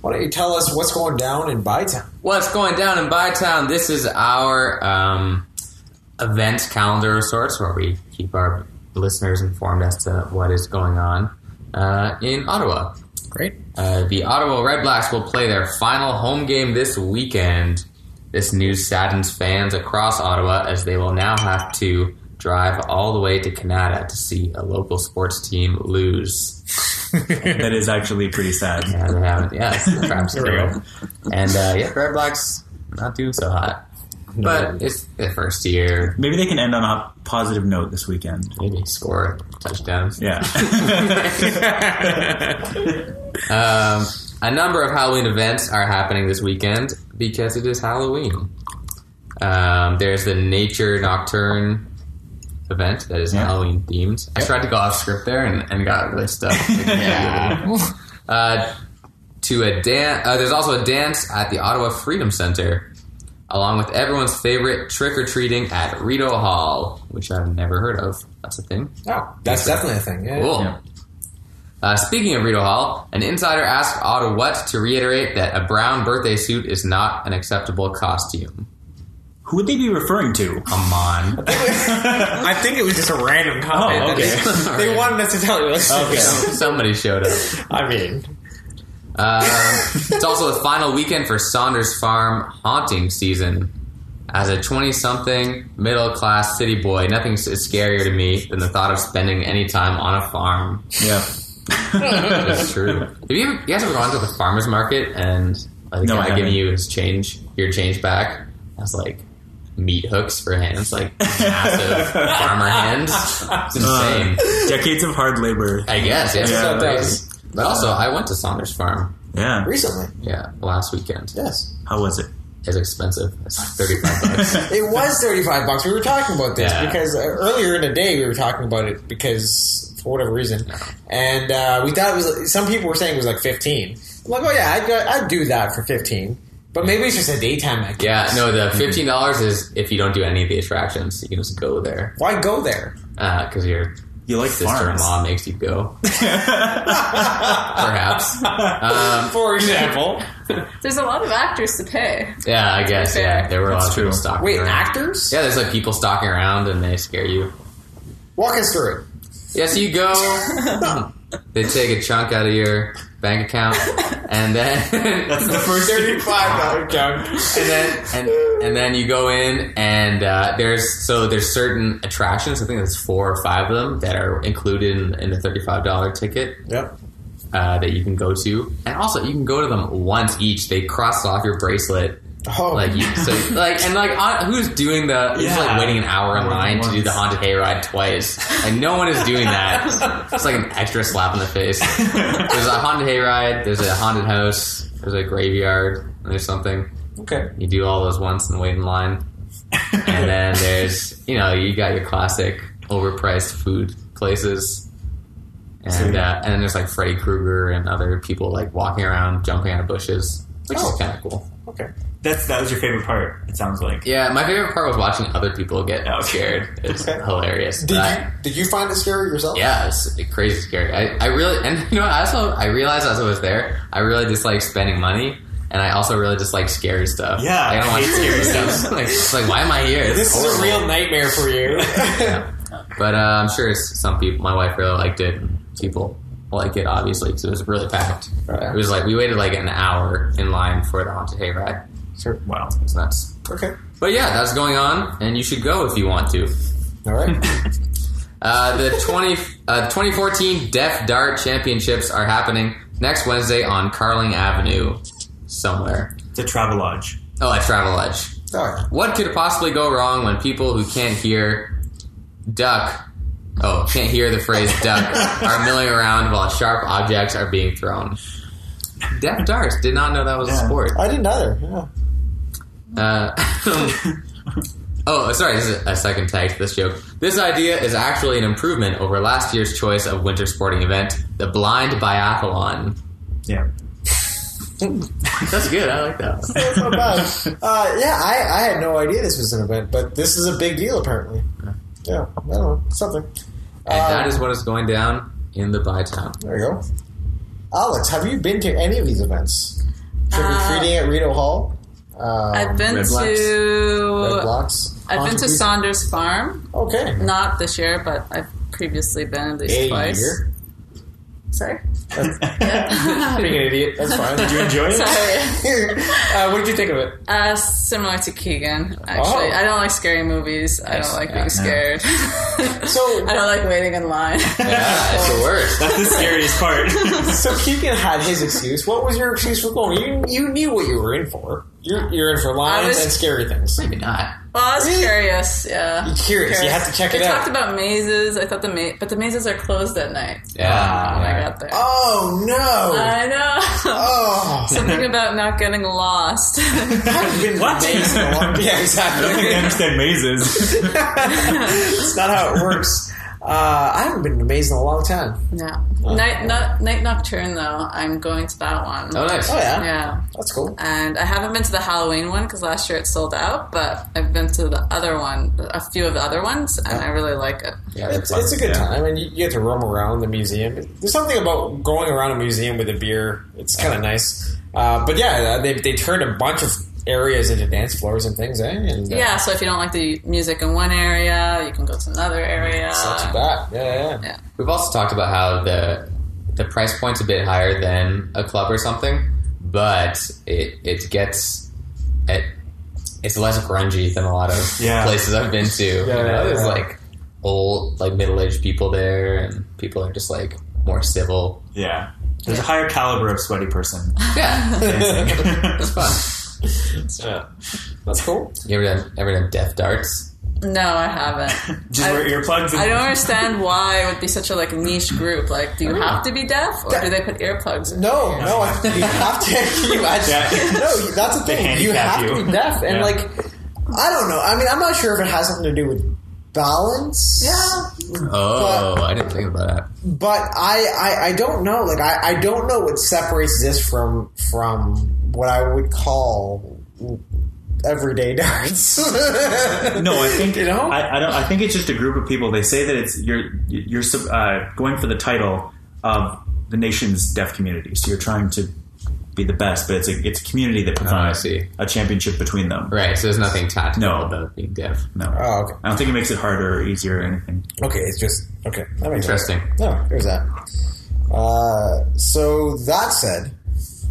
why don't you tell us what's going down in Bytown? What's going down in Bytown? This is our um, event calendar of sorts where we keep our listeners informed as to what is going on uh, in Ottawa. Great. Uh, the Ottawa Red Blacks will play their final home game this weekend. This news saddens fans across Ottawa as they will now have to drive all the way to Canada to see a local sports team lose. that is actually pretty sad. Yeah, they haven't. Yeah, it's perhaps. And uh, yeah, Red Blacks not doing so hot, but it's the first year. Maybe they can end on a positive note this weekend. Maybe score touchdowns. Yeah. Um, a number of Halloween events are happening this weekend because it is Halloween. Um, there's the Nature Nocturne event that is Yeah. Halloween themed. I tried to go off script there and, and got really stuck. uh, to a dance. Uh, there's also a dance at the Ottawa Freedom Center, along with everyone's favorite trick or treating at Rideau Hall, which I've never heard of. That's a thing. Oh, that's definitely a thing. Yeah. Cool. Yeah. Uh, speaking of Rideau Hall, an insider asked Ottawhat to reiterate that a brown birthday suit is not an acceptable costume. Who would they be referring to? Come on. I think it was just a random comment. Oh, okay. They, they wanted us to tell you this. Okay. Somebody showed up. I mean, Um, it's also the final weekend for Saunders Farm haunting season. As a 20 something middle class city boy, nothing is scarier to me than the thought of spending any time on a farm. Yeah. That's true. Have you, ever, you guys ever gone to the farmer's market and like, No, I guy giving you his change, your change back? That's like meat hooks for hands, like massive farmer hands. It's insane. Uh, decades of hard labor. I guess, yeah. Yeah, So it crazy. does. But also, I went to Saunders Farm. Yeah. recently, Yeah, last weekend. yes. How was it? It's expensive. It's like 35 bucks. It was 35 bucks. We were talking about this Yeah. because uh, earlier in the day we were talking about it because for whatever reason. And uh, we thought it was, some people were saying it was like 15. I'm like, oh yeah, I'd, I'd do that for 15. But maybe it's just a daytime activity. Yeah, no, the mm-hmm. fifteen dollars is if you don't do any of the attractions, you can just go there Why go there? Uh, because your You like farms? sister-in-law makes you go. Perhaps. Um, For example. There's a lot of actors to pay. yeah, I guess. Yeah, there were a lot That's of people stalking. Wait, around. actors? Yeah, there's like people stalking around and they scare you. Walk us through it. Yeah, so you go. Hmm. They take a chunk out of your bank account, and then That's the first $35 junk. and then and, and then you go in and uh, there's so there's certain attractions. I think there's four or five of them that are included in, in the thirty five dollar ticket Yep. uh, that you can go to, and also you can go to them once each. They cross off your bracelet. Oh, Like you, so, like and like on, who's doing the? Who's Yeah. like waiting an hour in More line to do the haunted hayride twice? Like no one is doing that. It's like an extra slap in the face. There's a haunted hayride. There's a haunted house. There's a graveyard. and There's something. okay. You do all those once and wait in line. And then there's, you know, you got your classic overpriced food places. And, uh, and then there's like Freddy Krueger and other people like walking around, jumping out of bushes, which Oh. is kind of cool. Okay. That's that was your favorite part. It sounds like. Yeah, my favorite part was watching other people get Okay. scared. It's Okay. hilarious. Did But I- you, did you find it scary yourself? yeah, it's crazy scary. I, I really, and you know, what, I also I realized as I was there, I really dislike spending money, and I also really dislike scary stuff. Yeah, I don't I want scary scary stuff. like, it's like, why am I here? This is a horrible. real nightmare for you. Yeah. But uh, I'm sure some people. My wife really liked it. People like it obviously because it was really packed. Right. It was like we waited like an hour in line for the haunted hayride. Wow. It's nuts. okay. But yeah, that's going on, and you should go if you want to. All right. Uh, the 20, uh, 2014 Deaf Dart Championships are happening next Wednesday on Carling Avenue, somewhere. It's a travel lodge. Oh, at Travelodge. All right. What could possibly go wrong when people who can't hear duck, oh, can't hear the phrase duck, are milling around while sharp objects are being thrown? Deaf darts. Did not know that was a sport. I didn't either. Yeah. Uh, oh, sorry. This is a second tag to this joke. This idea is actually an improvement over last year's choice of winter sporting event, the blind biathlon. Yeah. That's good. I like that. That's not bad. Uh, yeah, I, I had no idea this was an event, but this is a big deal apparently. Yeah, I don't know. Something. And Um, that is what is going down in the Bytown. There you go. Alex, have you been to any of these events? Trick or treating at Rideau Hall? Uh, I've been Red Blacks. Red to Blacks? I've been to Saunders Farm. Okay. Not this year, but I've previously been at least A twice. year. Sorry. Being an idiot, that's fine. Did you enjoy it? Sorry. uh, what did you think of it? Uh, similar to Keegan, actually. Oh. I don't like scary movies. I don't like being scared. So, I don't like waiting in line. Yeah, it's the worst. That's the scariest part. so Keegan had his excuse. What was your excuse for going? You, you knew what you were in for. You're, you're in for lions was- and scary things. Maybe not. Well, I was Really? curious. Yeah, You're curious. You have to check they it out. We talked about mazes. I thought the ma- but the mazes are closed at night Yeah. when I got there. Oh no! I know. oh, Something about not getting lost. I've been What? amazed in a I don't think exactly. I understand mazes. That's not how it works. Uh, I haven't been to Maze in a long time. Yeah. Night, no, Night Nocturne, though, I'm going to that one. Oh, nice. Oh yeah, Yeah. that's cool. And I haven't been to the Halloween one because last year it sold out, but I've been to the other one, a few of the other ones, and I really like it. Yeah, It's, it's a good Yeah. time, and you, you get to roam around the museum. There's something about going around a museum with a beer. It's kind of nice. Uh, but yeah, uh, they they turned a bunch of areas into dance floors and things, eh? And, uh, Yeah, so if you don't like the music in one area, you can go to another area. it's not too bad. Yeah, yeah. yeah. Yeah. We've also talked about how the the price point's a bit higher than a club or something, but it it gets it it's less grungy than a lot of Yeah. places I've been to. you know, yeah, there's yeah. like old like middle aged people there, and people are just like more civil. Yeah. There's a higher caliber of sweaty person. Yeah, dancing. it's fun. Yeah. That's cool. You ever done ever done death darts? No, I haven't. Just I- wear earplugs. And I don't understand why it would be such a like niche group. Like, do you have to be deaf, or do they put earplugs? in? No, no, I- you have to. Can you imagine? Yeah. No, that's the They thing. You handicap have to be deaf, and Yeah. like, I don't know. I mean, I'm not sure if it has something to do with balance. Yeah. Oh, I didn't think about that. but I, I, I don't know. Like, I, I don't know what separates this from from what I would call everyday darts. No, I think You know? I, I don't. I think it's just a group of people. They say that it's you're you're uh, going for the title of the nation's deaf community. So you're trying to be the best, but it's a it's a community that provides see. a championship between them. Right, so there's nothing tactical No. about being deaf. No, Oh, okay. I don't think it makes it harder or easier or anything. Okay, it's just okay. That makes Interesting. Sense. No, there's that. Uh, so that said,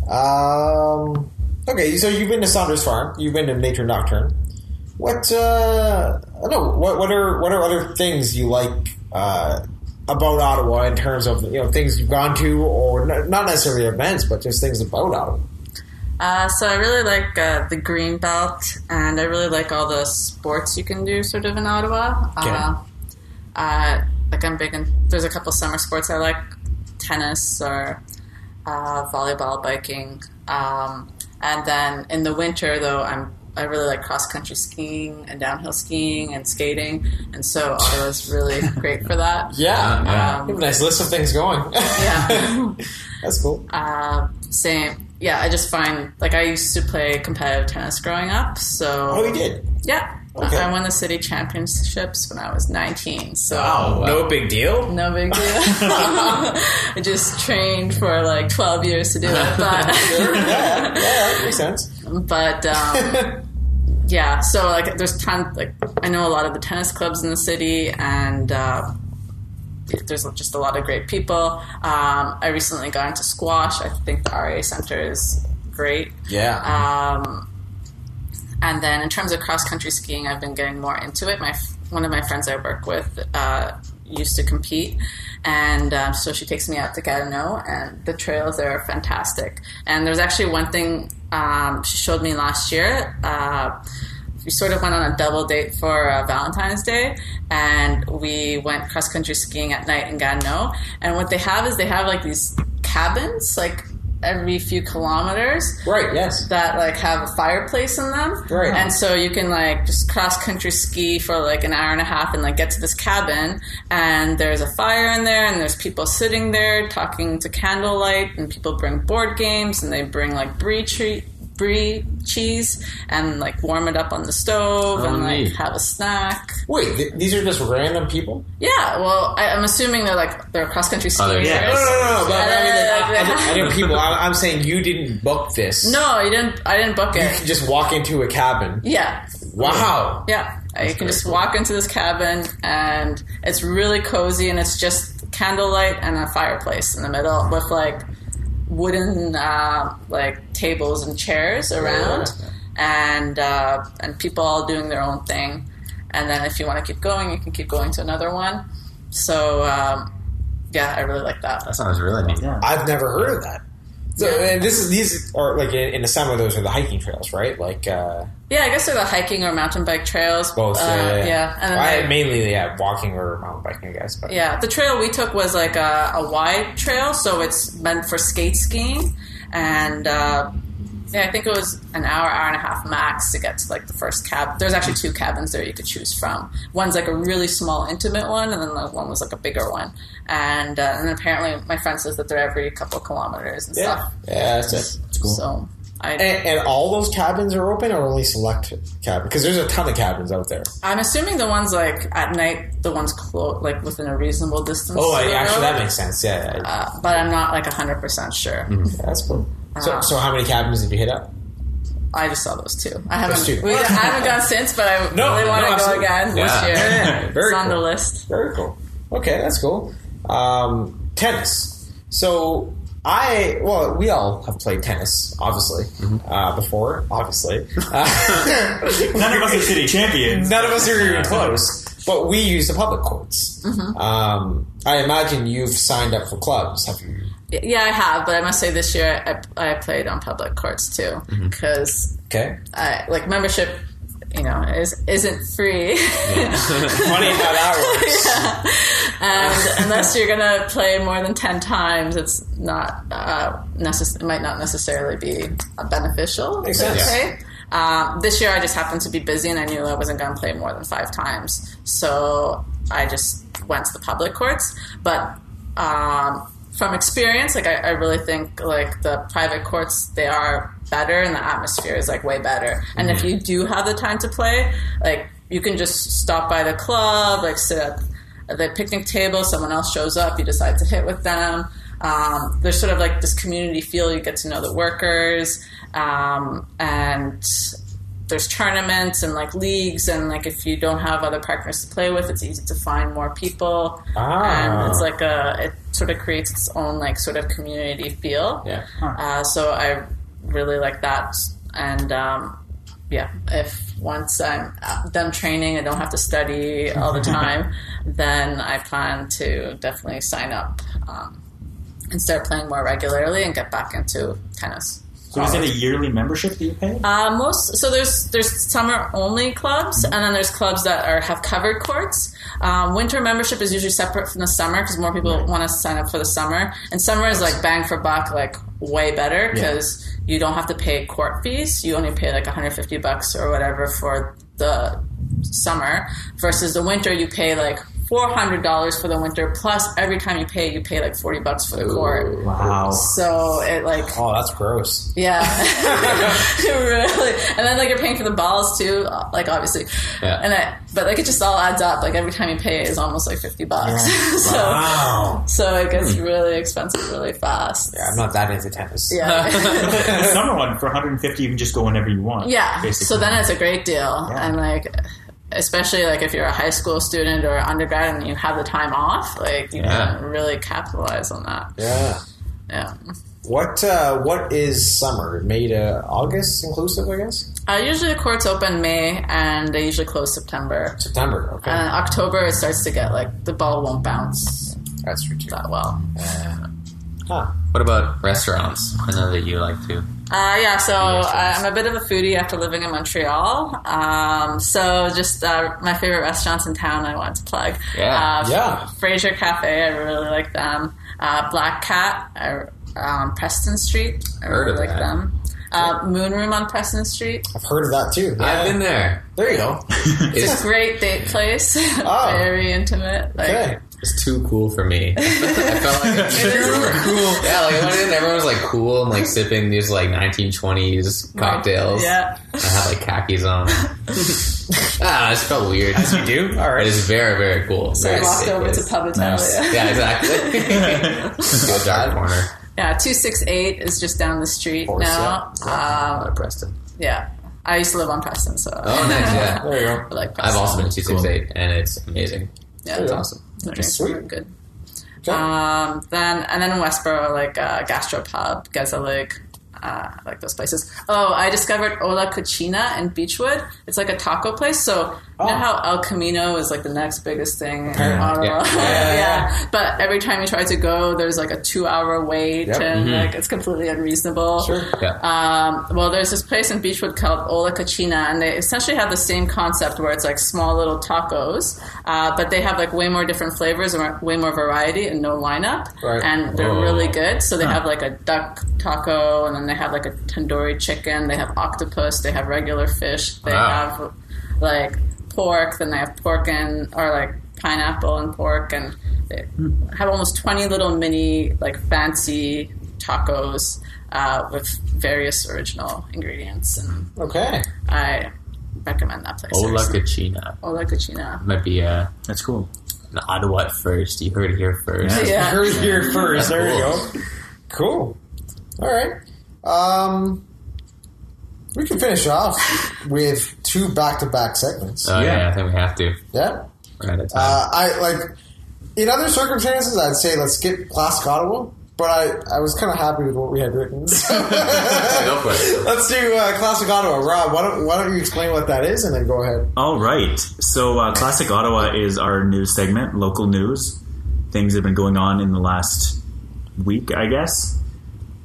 um, okay. So you've been to Saunders Farm. You've been to Nature Nocturne. What? Uh, I don't know. What? What are? What are other things you like uh, about Ottawa in terms of you know things you've gone to, or n- not necessarily events, but just things about Ottawa? Uh, so I really like uh, the green belt, and I really like all the sports you can do sort of in Ottawa. Okay. Uh, uh, like I'm big in. There's a couple summer sports I like, tennis or uh, volleyball, biking, um, and then in the winter though I'm. I really like cross country skiing and downhill skiing and skating, and so Ottawa's really great for that. Yeah, yeah. You nice list of things going. Yeah. that's cool. Uh, same. Yeah, I just find like I used to play competitive tennis growing up, so Oh, you did. Yeah, Okay. I won the city championships when I was 19. So Oh, no big deal. no big deal. I just trained for like 12 years to do it, yeah, but yeah, that makes sense. but um, yeah. So like, there's ton like I know a lot of the tennis clubs in the city, and uh, there's just a lot of great people. Um, I recently got into squash. I think the RA Center is great. Yeah. Um, and then in terms of cross country skiing, I've been getting more into it. My one of my friends I work with uh, used to compete, and um, so she takes me out to Gatineau, and the trails there are fantastic. And there's actually one thing um, she showed me last year. Uh, we sort of went on a double date for uh, Valentine's Day, and we went cross country skiing at night in Gatineau. And what they have is they have like these cabins, like every few kilometers right. Yes. that like have a fireplace in them. Right. And so you can like just cross country ski for like an hour and a half and like get to this cabin and there's a fire in there and there's people sitting there talking to candlelight and people bring board games and they bring like brie tree brie cheese and like warm it up on the stove Oh, and like neat. have a snack. Wait, th- these are just random people? Yeah, well, I, I'm assuming they're like they're cross country skiers. they're- Yeah. No, no, no, no. But I mean, like, Yeah. other, other people. I'm, I'm saying you didn't book this. No, you didn't. I didn't book You it. can just walk into a cabin. Yeah, Wow. Yeah, uh, you can just walk into this cabin and it's really cozy and it's just candlelight and a fireplace in the middle with like wooden uh, like tables and chairs around and uh, and people all doing their own thing. And then if you want to keep going, you can keep going to another one. So um, yeah, I really like that. That sounds really neat. Yeah. I've never heard of that. So, and this is these are like in, in the summer. Those are the hiking trails, right? Like uh, Yeah, I guess they're the hiking or mountain bike trails. both. Uh, yeah, yeah. then I, mainly yeah, walking or mountain biking, I guess. But Yeah, the trail we took was like a, a wide trail, so it's meant for skate skiing, and uh, Yeah, I think it was an hour, hour and a half max to get to like the first cab. There's actually two cabins there you could choose from. One's like a really small, intimate one, and then the one was like a bigger one. And uh, and apparently, my friend says that they're every couple kilometers and Yeah, stuff. yeah, that's it. So I, And, and all those cabins are open, or only select cabins? Because there's a ton of cabins out there. I'm assuming the ones like at night, the ones close, like within a reasonable distance. Oh, yeah, actually, that makes sense. Yeah, yeah, Uh, but I'm not like 100 percent sure. yeah, that's cool. So, Uh-huh. so how many cabins did you hit up? I just saw those two. I haven't. Two. We, I haven't gone since, but I No, really want no, to go absolutely. again Yeah. this year. Very it's on the cool. list. Very cool. Okay, that's cool. Um, tennis. So I well, we all have played tennis, obviously, uh, before. Obviously, uh, None of us are city champions. none of us are even close. But we use the public courts. Um, I imagine you've signed up for clubs. Have you? Yeah, I have, but I must say this year I, I played on public courts too because Okay. I like membership. You know, is isn't free, Funny how that works. and unless you're gonna play more than ten times, it's not uh, necess- It might not necessarily be uh, beneficial. Makes to sense. play. Um, this year, I just happened to be busy, and I knew I wasn't going to play more than five times, so I just went to the public courts. But um, from experience, like I, I really think like the private courts they are better, and the atmosphere is like way better. And if you do have the time to play, like you can just stop by the club, like sit at the picnic table, someone else shows up, you decide to hit with them. Um, there's sort of like this community feel. You get to know the workers, um, and there's tournaments and like leagues. And like if you don't have other partners to play with, it's easy to find more people. Ah. And it's like a it sort of creates its own like sort of community feel. Yeah. Uh, so I really like that. And um, yeah, if once I'm uh, done training, I don't have to study all the time, then I plan to definitely sign up um, and start playing more regularly and get back into tennis. So is it a yearly membership that you pay? Uh, most so there's there's summer only clubs, and then there's clubs that are have covered courts. Um, winter membership is usually separate from the summer because more people want to sign up for the summer, and summer is like bang for buck, like way better because you don't have to pay court fees. You only pay like 150 bucks or whatever for the summer versus the winter you pay like. Four hundred dollars for the winter, plus every time you pay, you pay like forty bucks for the court. Wow. So it like Oh, that's gross. yeah, really. And then like you're paying for the balls too, like obviously. Yeah. And I, but like it just all adds up. Like every time you pay is almost like fifty bucks. so Wow. so it gets hmm. really expensive really fast. Yeah, I'm not that into tennis. Yeah. the summer one for 150, you can just go whenever you want. yeah. basically. So then it's a great deal, Yeah. and like. Especially like if you're a high school student or undergrad and you have the time off, like you Yeah. can really capitalize on that. Yeah. Yeah. What uh, what is summer? May to August inclusive, I guess. Uh, usually the courts open May and they usually close September. September. Okay, And October it starts to get like the ball won't bounce that's true too. that well. Huh. What about restaurants? I know that you like to. Uh, yeah, so I- I'm a bit of a foodie after living in Montreal. Um, so just uh, my favorite restaurants in town I want to plug. Yeah. Uh, Yeah. Fraser Cafe, I really like them. Uh, Black Cat, uh, um, Preston Street, I Heard really of like that. them. Uh, Moon Room on Preston Street. I've heard of that too. I've been there. There you go. It's It's, a great date place. Oh. Very intimate. Like, Okay. It's too cool for me. I felt like it's too cool. Yeah, like I went in, everyone was like cool and like sipping these like 1920s cocktails. Yeah. I had like khakis on. ah, it just felt weird. As you do. All But right. it's very, very cool. So I walked sick. over to Pub Italia. Nice. Yeah, exactly. Go dark corner. Yeah, 268 is just down the street course, now. Out Um, of Preston. yeah. I used to live on Preston, so. Oh, nice. Yeah. There you go. I like I've also been to 268, and it's amazing. Yeah, It's awesome. The drinks Sweet. good. Okay. Um, then and then in Westboro, like uh, Gastropub, Gezellig, uh, I like those places. Oh, I discovered Ola Cocina in Beechwood. It's like a taco place. So You know how El Camino is like the next biggest thing in Apparently. Ottawa? Yeah. Yeah. But every time you try to go, there's like a two hour wait Yep. and like it's completely unreasonable. Sure. Yeah. Um, well, there's this place in Beechwood called Ola Cocina, and they essentially have the same concept where it's like small little tacos, uh, but they have like way more different flavors and way more variety and no lineup. Right. And they're Oh. really good. So they Huh. have like a duck taco, and then they have like a tandoori chicken. They have octopus. They have regular fish. They Wow. have like pork. Then they have pork and or like pineapple and pork, and they have almost twenty little mini like fancy tacos uh, with various original ingredients, and Okay. I recommend that place. Ola seriously. Cocina. Ola Cocina. Might be uh, That's cool. an Ottawa at first. You heard it here first. Yeah. Yeah. Heard it here first. There you Cool. go. Cool. All right. Um, we can finish off with two back-to-back segments. Oh yeah. Yeah. I think we have to. yeah. We're of time. Uh, I like. In other circumstances, I'd say let's skip Classic Ottawa, but I, I was kind of happy with what we had written. So Go for it. let's do uh, Classic Ottawa. Rob, why don't why don't you explain what that is, and then go ahead. All right. So, uh, Classic Ottawa is our news segment, local news, things that have been going on in the last week, I guess.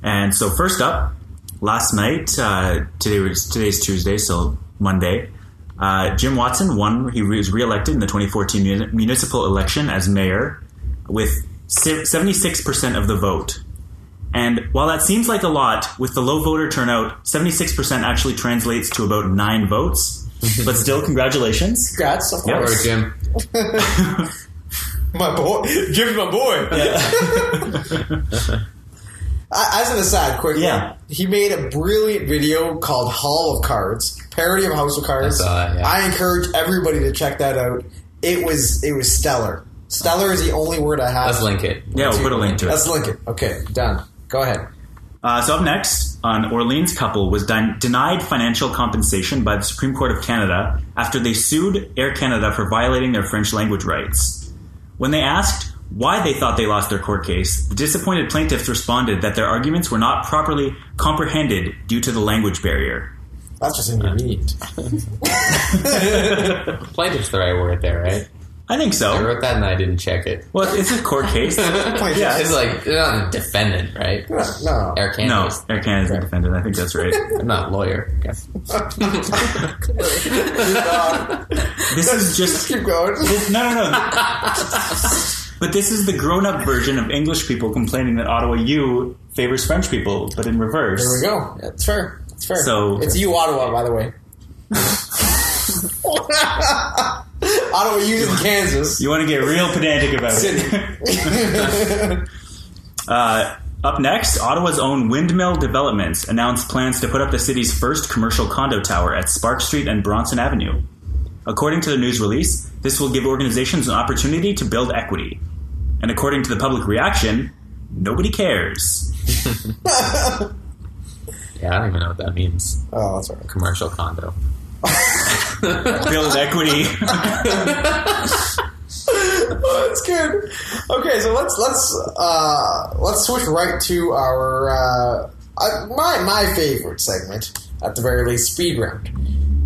And so, first up, last night, uh, today was today's Tuesday, so Monday. Uh, Jim Watson won. He was reelected in the 2014 muni- municipal election as mayor with se- 76% of the vote. And while that seems like a lot, with the low voter turnout, 76% actually translates to about nine votes. but still, congratulations. Congrats, of Yeah. Or course. Jim. My boy, Jim's my boy. As an aside, quickly, Yeah. he made a brilliant video called Hall of Cards, parody of House of Cards. I saw it, yeah. I encourage everybody to check that out. It was it was stellar. Stellar is the only word I have. Let's link it. Yeah, we'll put a link to it. Let's link it. Okay, done. Go ahead. Uh, so up next, an Orleans couple was den- denied financial compensation by the Supreme Court of Canada after they sued Air Canada for violating their French language rights. When they asked why they thought they lost their court case, the disappointed plaintiffs responded that their arguments were not properly comprehended due to the language barrier. That's just in your. Plaintiff's the right word there, right? I think so. I wrote that and I didn't check it. Well, it's a court case. Yeah, It's like they're not a defendant, right? no. no. Air No, Canada. Air Canada's the defendant. I think that's right. I'm not a lawyer. I guess. This is just Keep going. no, no, no. But this is the grown-up version of English people complaining that Ottawa U favors French people, but in reverse. There we go. That's fair. That's fair. So- it's you, Ottawa, by the way. Ottawa uses Kansas. You want to get real pedantic about it. uh, up next, Ottawa's own Windmill Developments announced plans to put up the city's first commercial condo tower at Spark Street and Bronson Avenue. According to the news release, this will give organizations an opportunity to build equity. And according to the public reaction, nobody cares. Yeah, I don't even know what that means. Oh, that's all right. Commercial condo. Build equity. Oh, that's good. Okay, so let's let's uh, let's switch right to our uh, uh, my my favorite segment at the very least, speed round.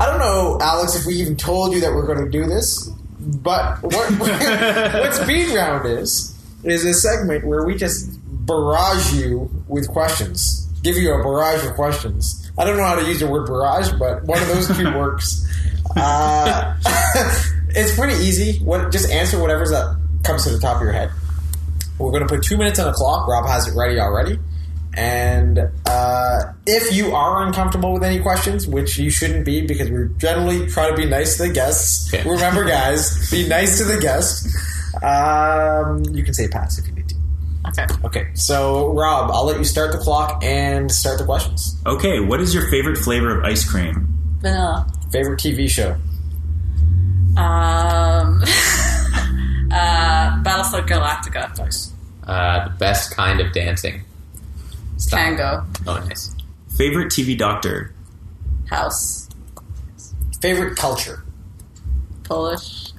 I don't know, Alex, if we even told you that we're going to do this, but what what speed round is is a segment where we just barrage you with questions, give you a barrage of questions. I don't know how to use the word barrage, but one of those two works. Uh, it's pretty easy. What just answer whatever's that comes to the top of your head. We're going to put two minutes on the clock. Rob has it ready already. And uh, if you are uncomfortable with any questions, which you shouldn't be because we generally try to be nice to the guests. Okay. Remember, guys, be nice to the guests. Um, you can say pass if you need to. Okay. Okay, so Rob, I'll let you start the clock and start the questions. Okay, what is your favorite flavor of ice cream? Vanilla. Favorite TV show? Um, uh, Battlestar Galactica. Nice. Uh, the best kind of dancing. Style. Tango. Oh, nice. Favorite TV doctor? House. Favorite culture? Polish.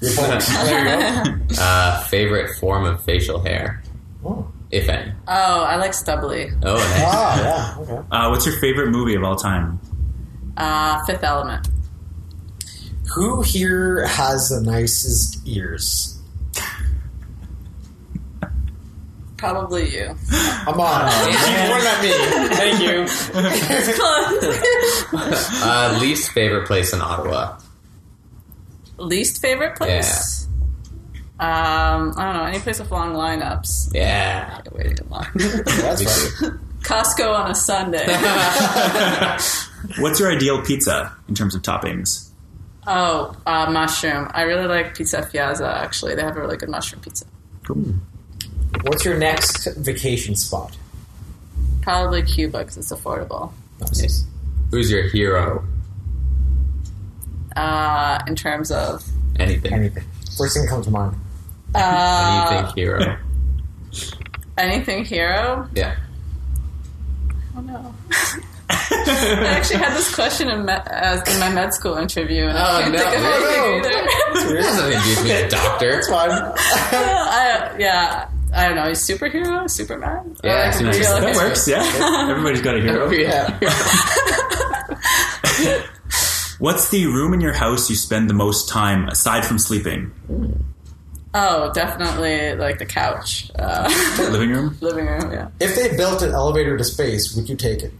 Your Polish. there you go. uh, favorite form of facial hair, Oh, if any. Oh, I like stubbly. Oh, nice. Ah, yeah. Okay. Uh, what's your favorite movie of all time? Uh, Fifth Element. Who here has the nicest ears? Probably you. I'm on. Keep pointing at me. Thank you. It's Uh, least favorite place in Ottawa. Least favorite place? Um, I don't know. Any place with long lineups. Yeah. Waiting in line. That's right. Costco on a Sunday. What's your ideal pizza in terms of toppings? oh, uh, mushroom. I really like Pizza Fiazza. Actually, they have a really good mushroom pizza. Cool. What's your next vacation spot? Probably Cuba because it's affordable. Nice. Who's your hero? Uh, in terms of Anything. Anything. First thing that comes to mind. uh, Anything hero. anything hero. Yeah. Oh no. I actually had this question in, med- as in my med school interview, and Oh, I can't no. think of anything either. That has nothing to do with being a doctor. That's fine. I, yeah, I don't know. He's superhero, Superman. Yeah, Or like Superman. real- That works, yeah. Everybody's got a hero. yeah. What's the room in your house you spend the most time aside from sleeping? Oh, definitely like the couch, uh, Living room? living room. Yeah, If they built an elevator to space, would you take it?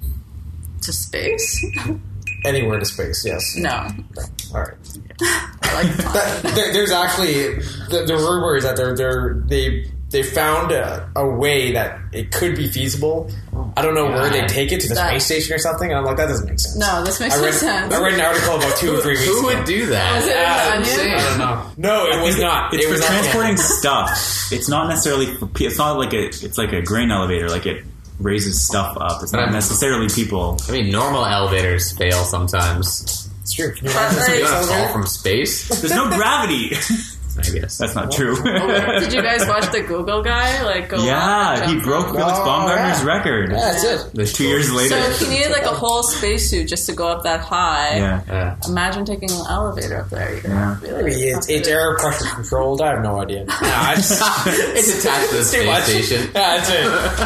to space. Anywhere to space, yes. No, All right. I like That, there, there's actually the, the rumor is that they're, they're they they found a, a way that it could be feasible. I don't know where they God. take it to the That- space station or something, and I'm like, that doesn't make sense. no. This makes I no sense. I read an article about two or three weeks Who ago. would do that? Was it Uh, an onion? insane. I don't know. No, it was not. It's it for was not transporting stuff. It's not necessarily for pe- It's not like a. It's like a grain elevator. Like it raises stuff up. It's not I'm- necessarily people. I mean, normal elevators fail sometimes. It's true. Can you But, imagine like- space You want to fall from space? There's no gravity. I guess. That's not true. Did you guys watch the Google guy? Like, go yeah, he broke jump Felix Oh, Baumgartner's yeah. record. Yeah, that's it. There's Two years later. So he needed like a whole spacesuit just to go up that high. yeah. Yeah. Imagine taking an elevator up there. You're Yeah. really it's, it's air pressure controlled. I have no idea. Nah, I just, it's attached to the too much. space station. Yeah, that's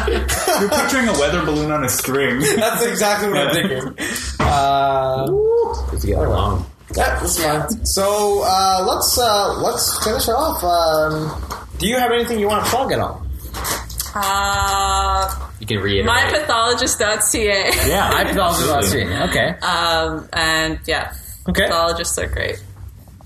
it. You're picturing a weather balloon on a string. That's exactly what I'm thinking. Uh, Put together long. Yeah, that's fine. So uh, let's uh, let's finish it off. Um, do you have anything you want to plug at all? Uh, You can reiterate. mypathologist.ca. Yeah. Absolutely. Okay. Um, and yeah, Okay. pathologists are great.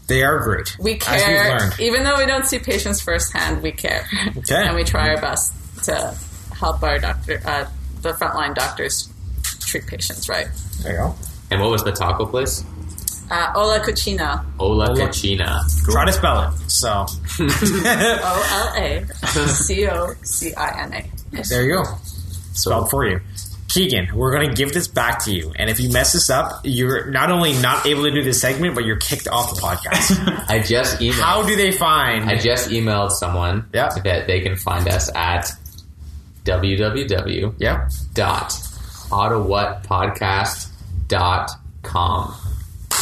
They are great. We As we've care, even though we don't see patients firsthand. We care, Okay. and we try our best to help our doctor, uh, the frontline doctors, treat patients right. There you go. And what was the taco place? Uh, Ola Cocina, Ola Ola- Cocina. Try to spell it. So O L A C O C I N A. there you go. Spelled for you. Keegan, we're going to give this back to you. And if you mess this up, you're not only not able to do this segment, but you're kicked off the podcast. I just emailed. How do they find? I just emailed someone Yeah. that they can find us at www. Yep. dot ottawhatpodcast.com.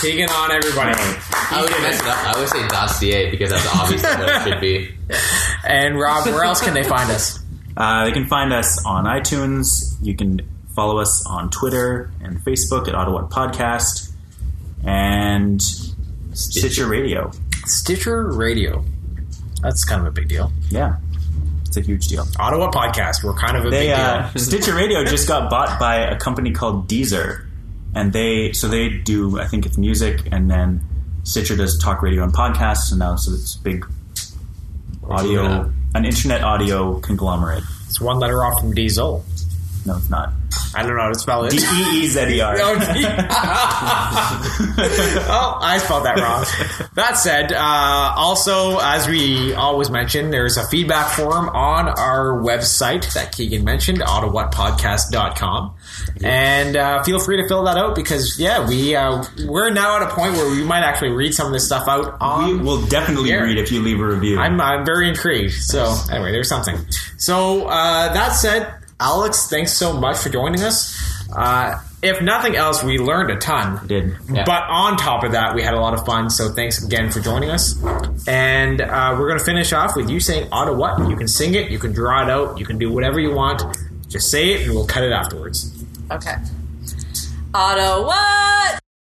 Keegan on everybody. I would mess it up. I would say dot .ca because that's obviously what it should be. And Rob, where else can they find us? Uh, they can find us on iTunes. You can follow us on Twitter and Facebook at Ottawhat Podcast and Stitcher Radio. Stitcher Radio. That's kind of a big deal. Yeah, it's a huge deal. Ottawhat Podcast. We're kind of a They big uh, deal. Stitcher Radio just got bought by a company called Deezer, and they so they do I think it's music, and then Stitcher does talk radio and podcasts, and now so it's a big audio, an internet audio conglomerate. It's one letter off from Diesel. No, it's not. I don't know how to spell it. D E E Z E R. oh, I spelled that wrong. That said, uh, also, as we always mention, there's a feedback form on our website that Keegan mentioned, ottawhatpodcast.com. And uh, feel free to fill that out because, yeah, we, uh, we're now at a point where we might actually read some of this stuff out We will definitely Here. read if you leave a review. I'm, I'm very intrigued. So, anyway, there's something. So, uh, that said, Aleks, thanks so much for joining us. Uh, if nothing else, we learned a ton. did. Yeah. But on top of that, we had a lot of fun. So thanks again for joining us. And uh, we're going to finish off with you saying Ottawhat. You can sing it, you can draw it out, you can do whatever you want. Just say it, and we'll cut it afterwards. Okay. Ottawhat?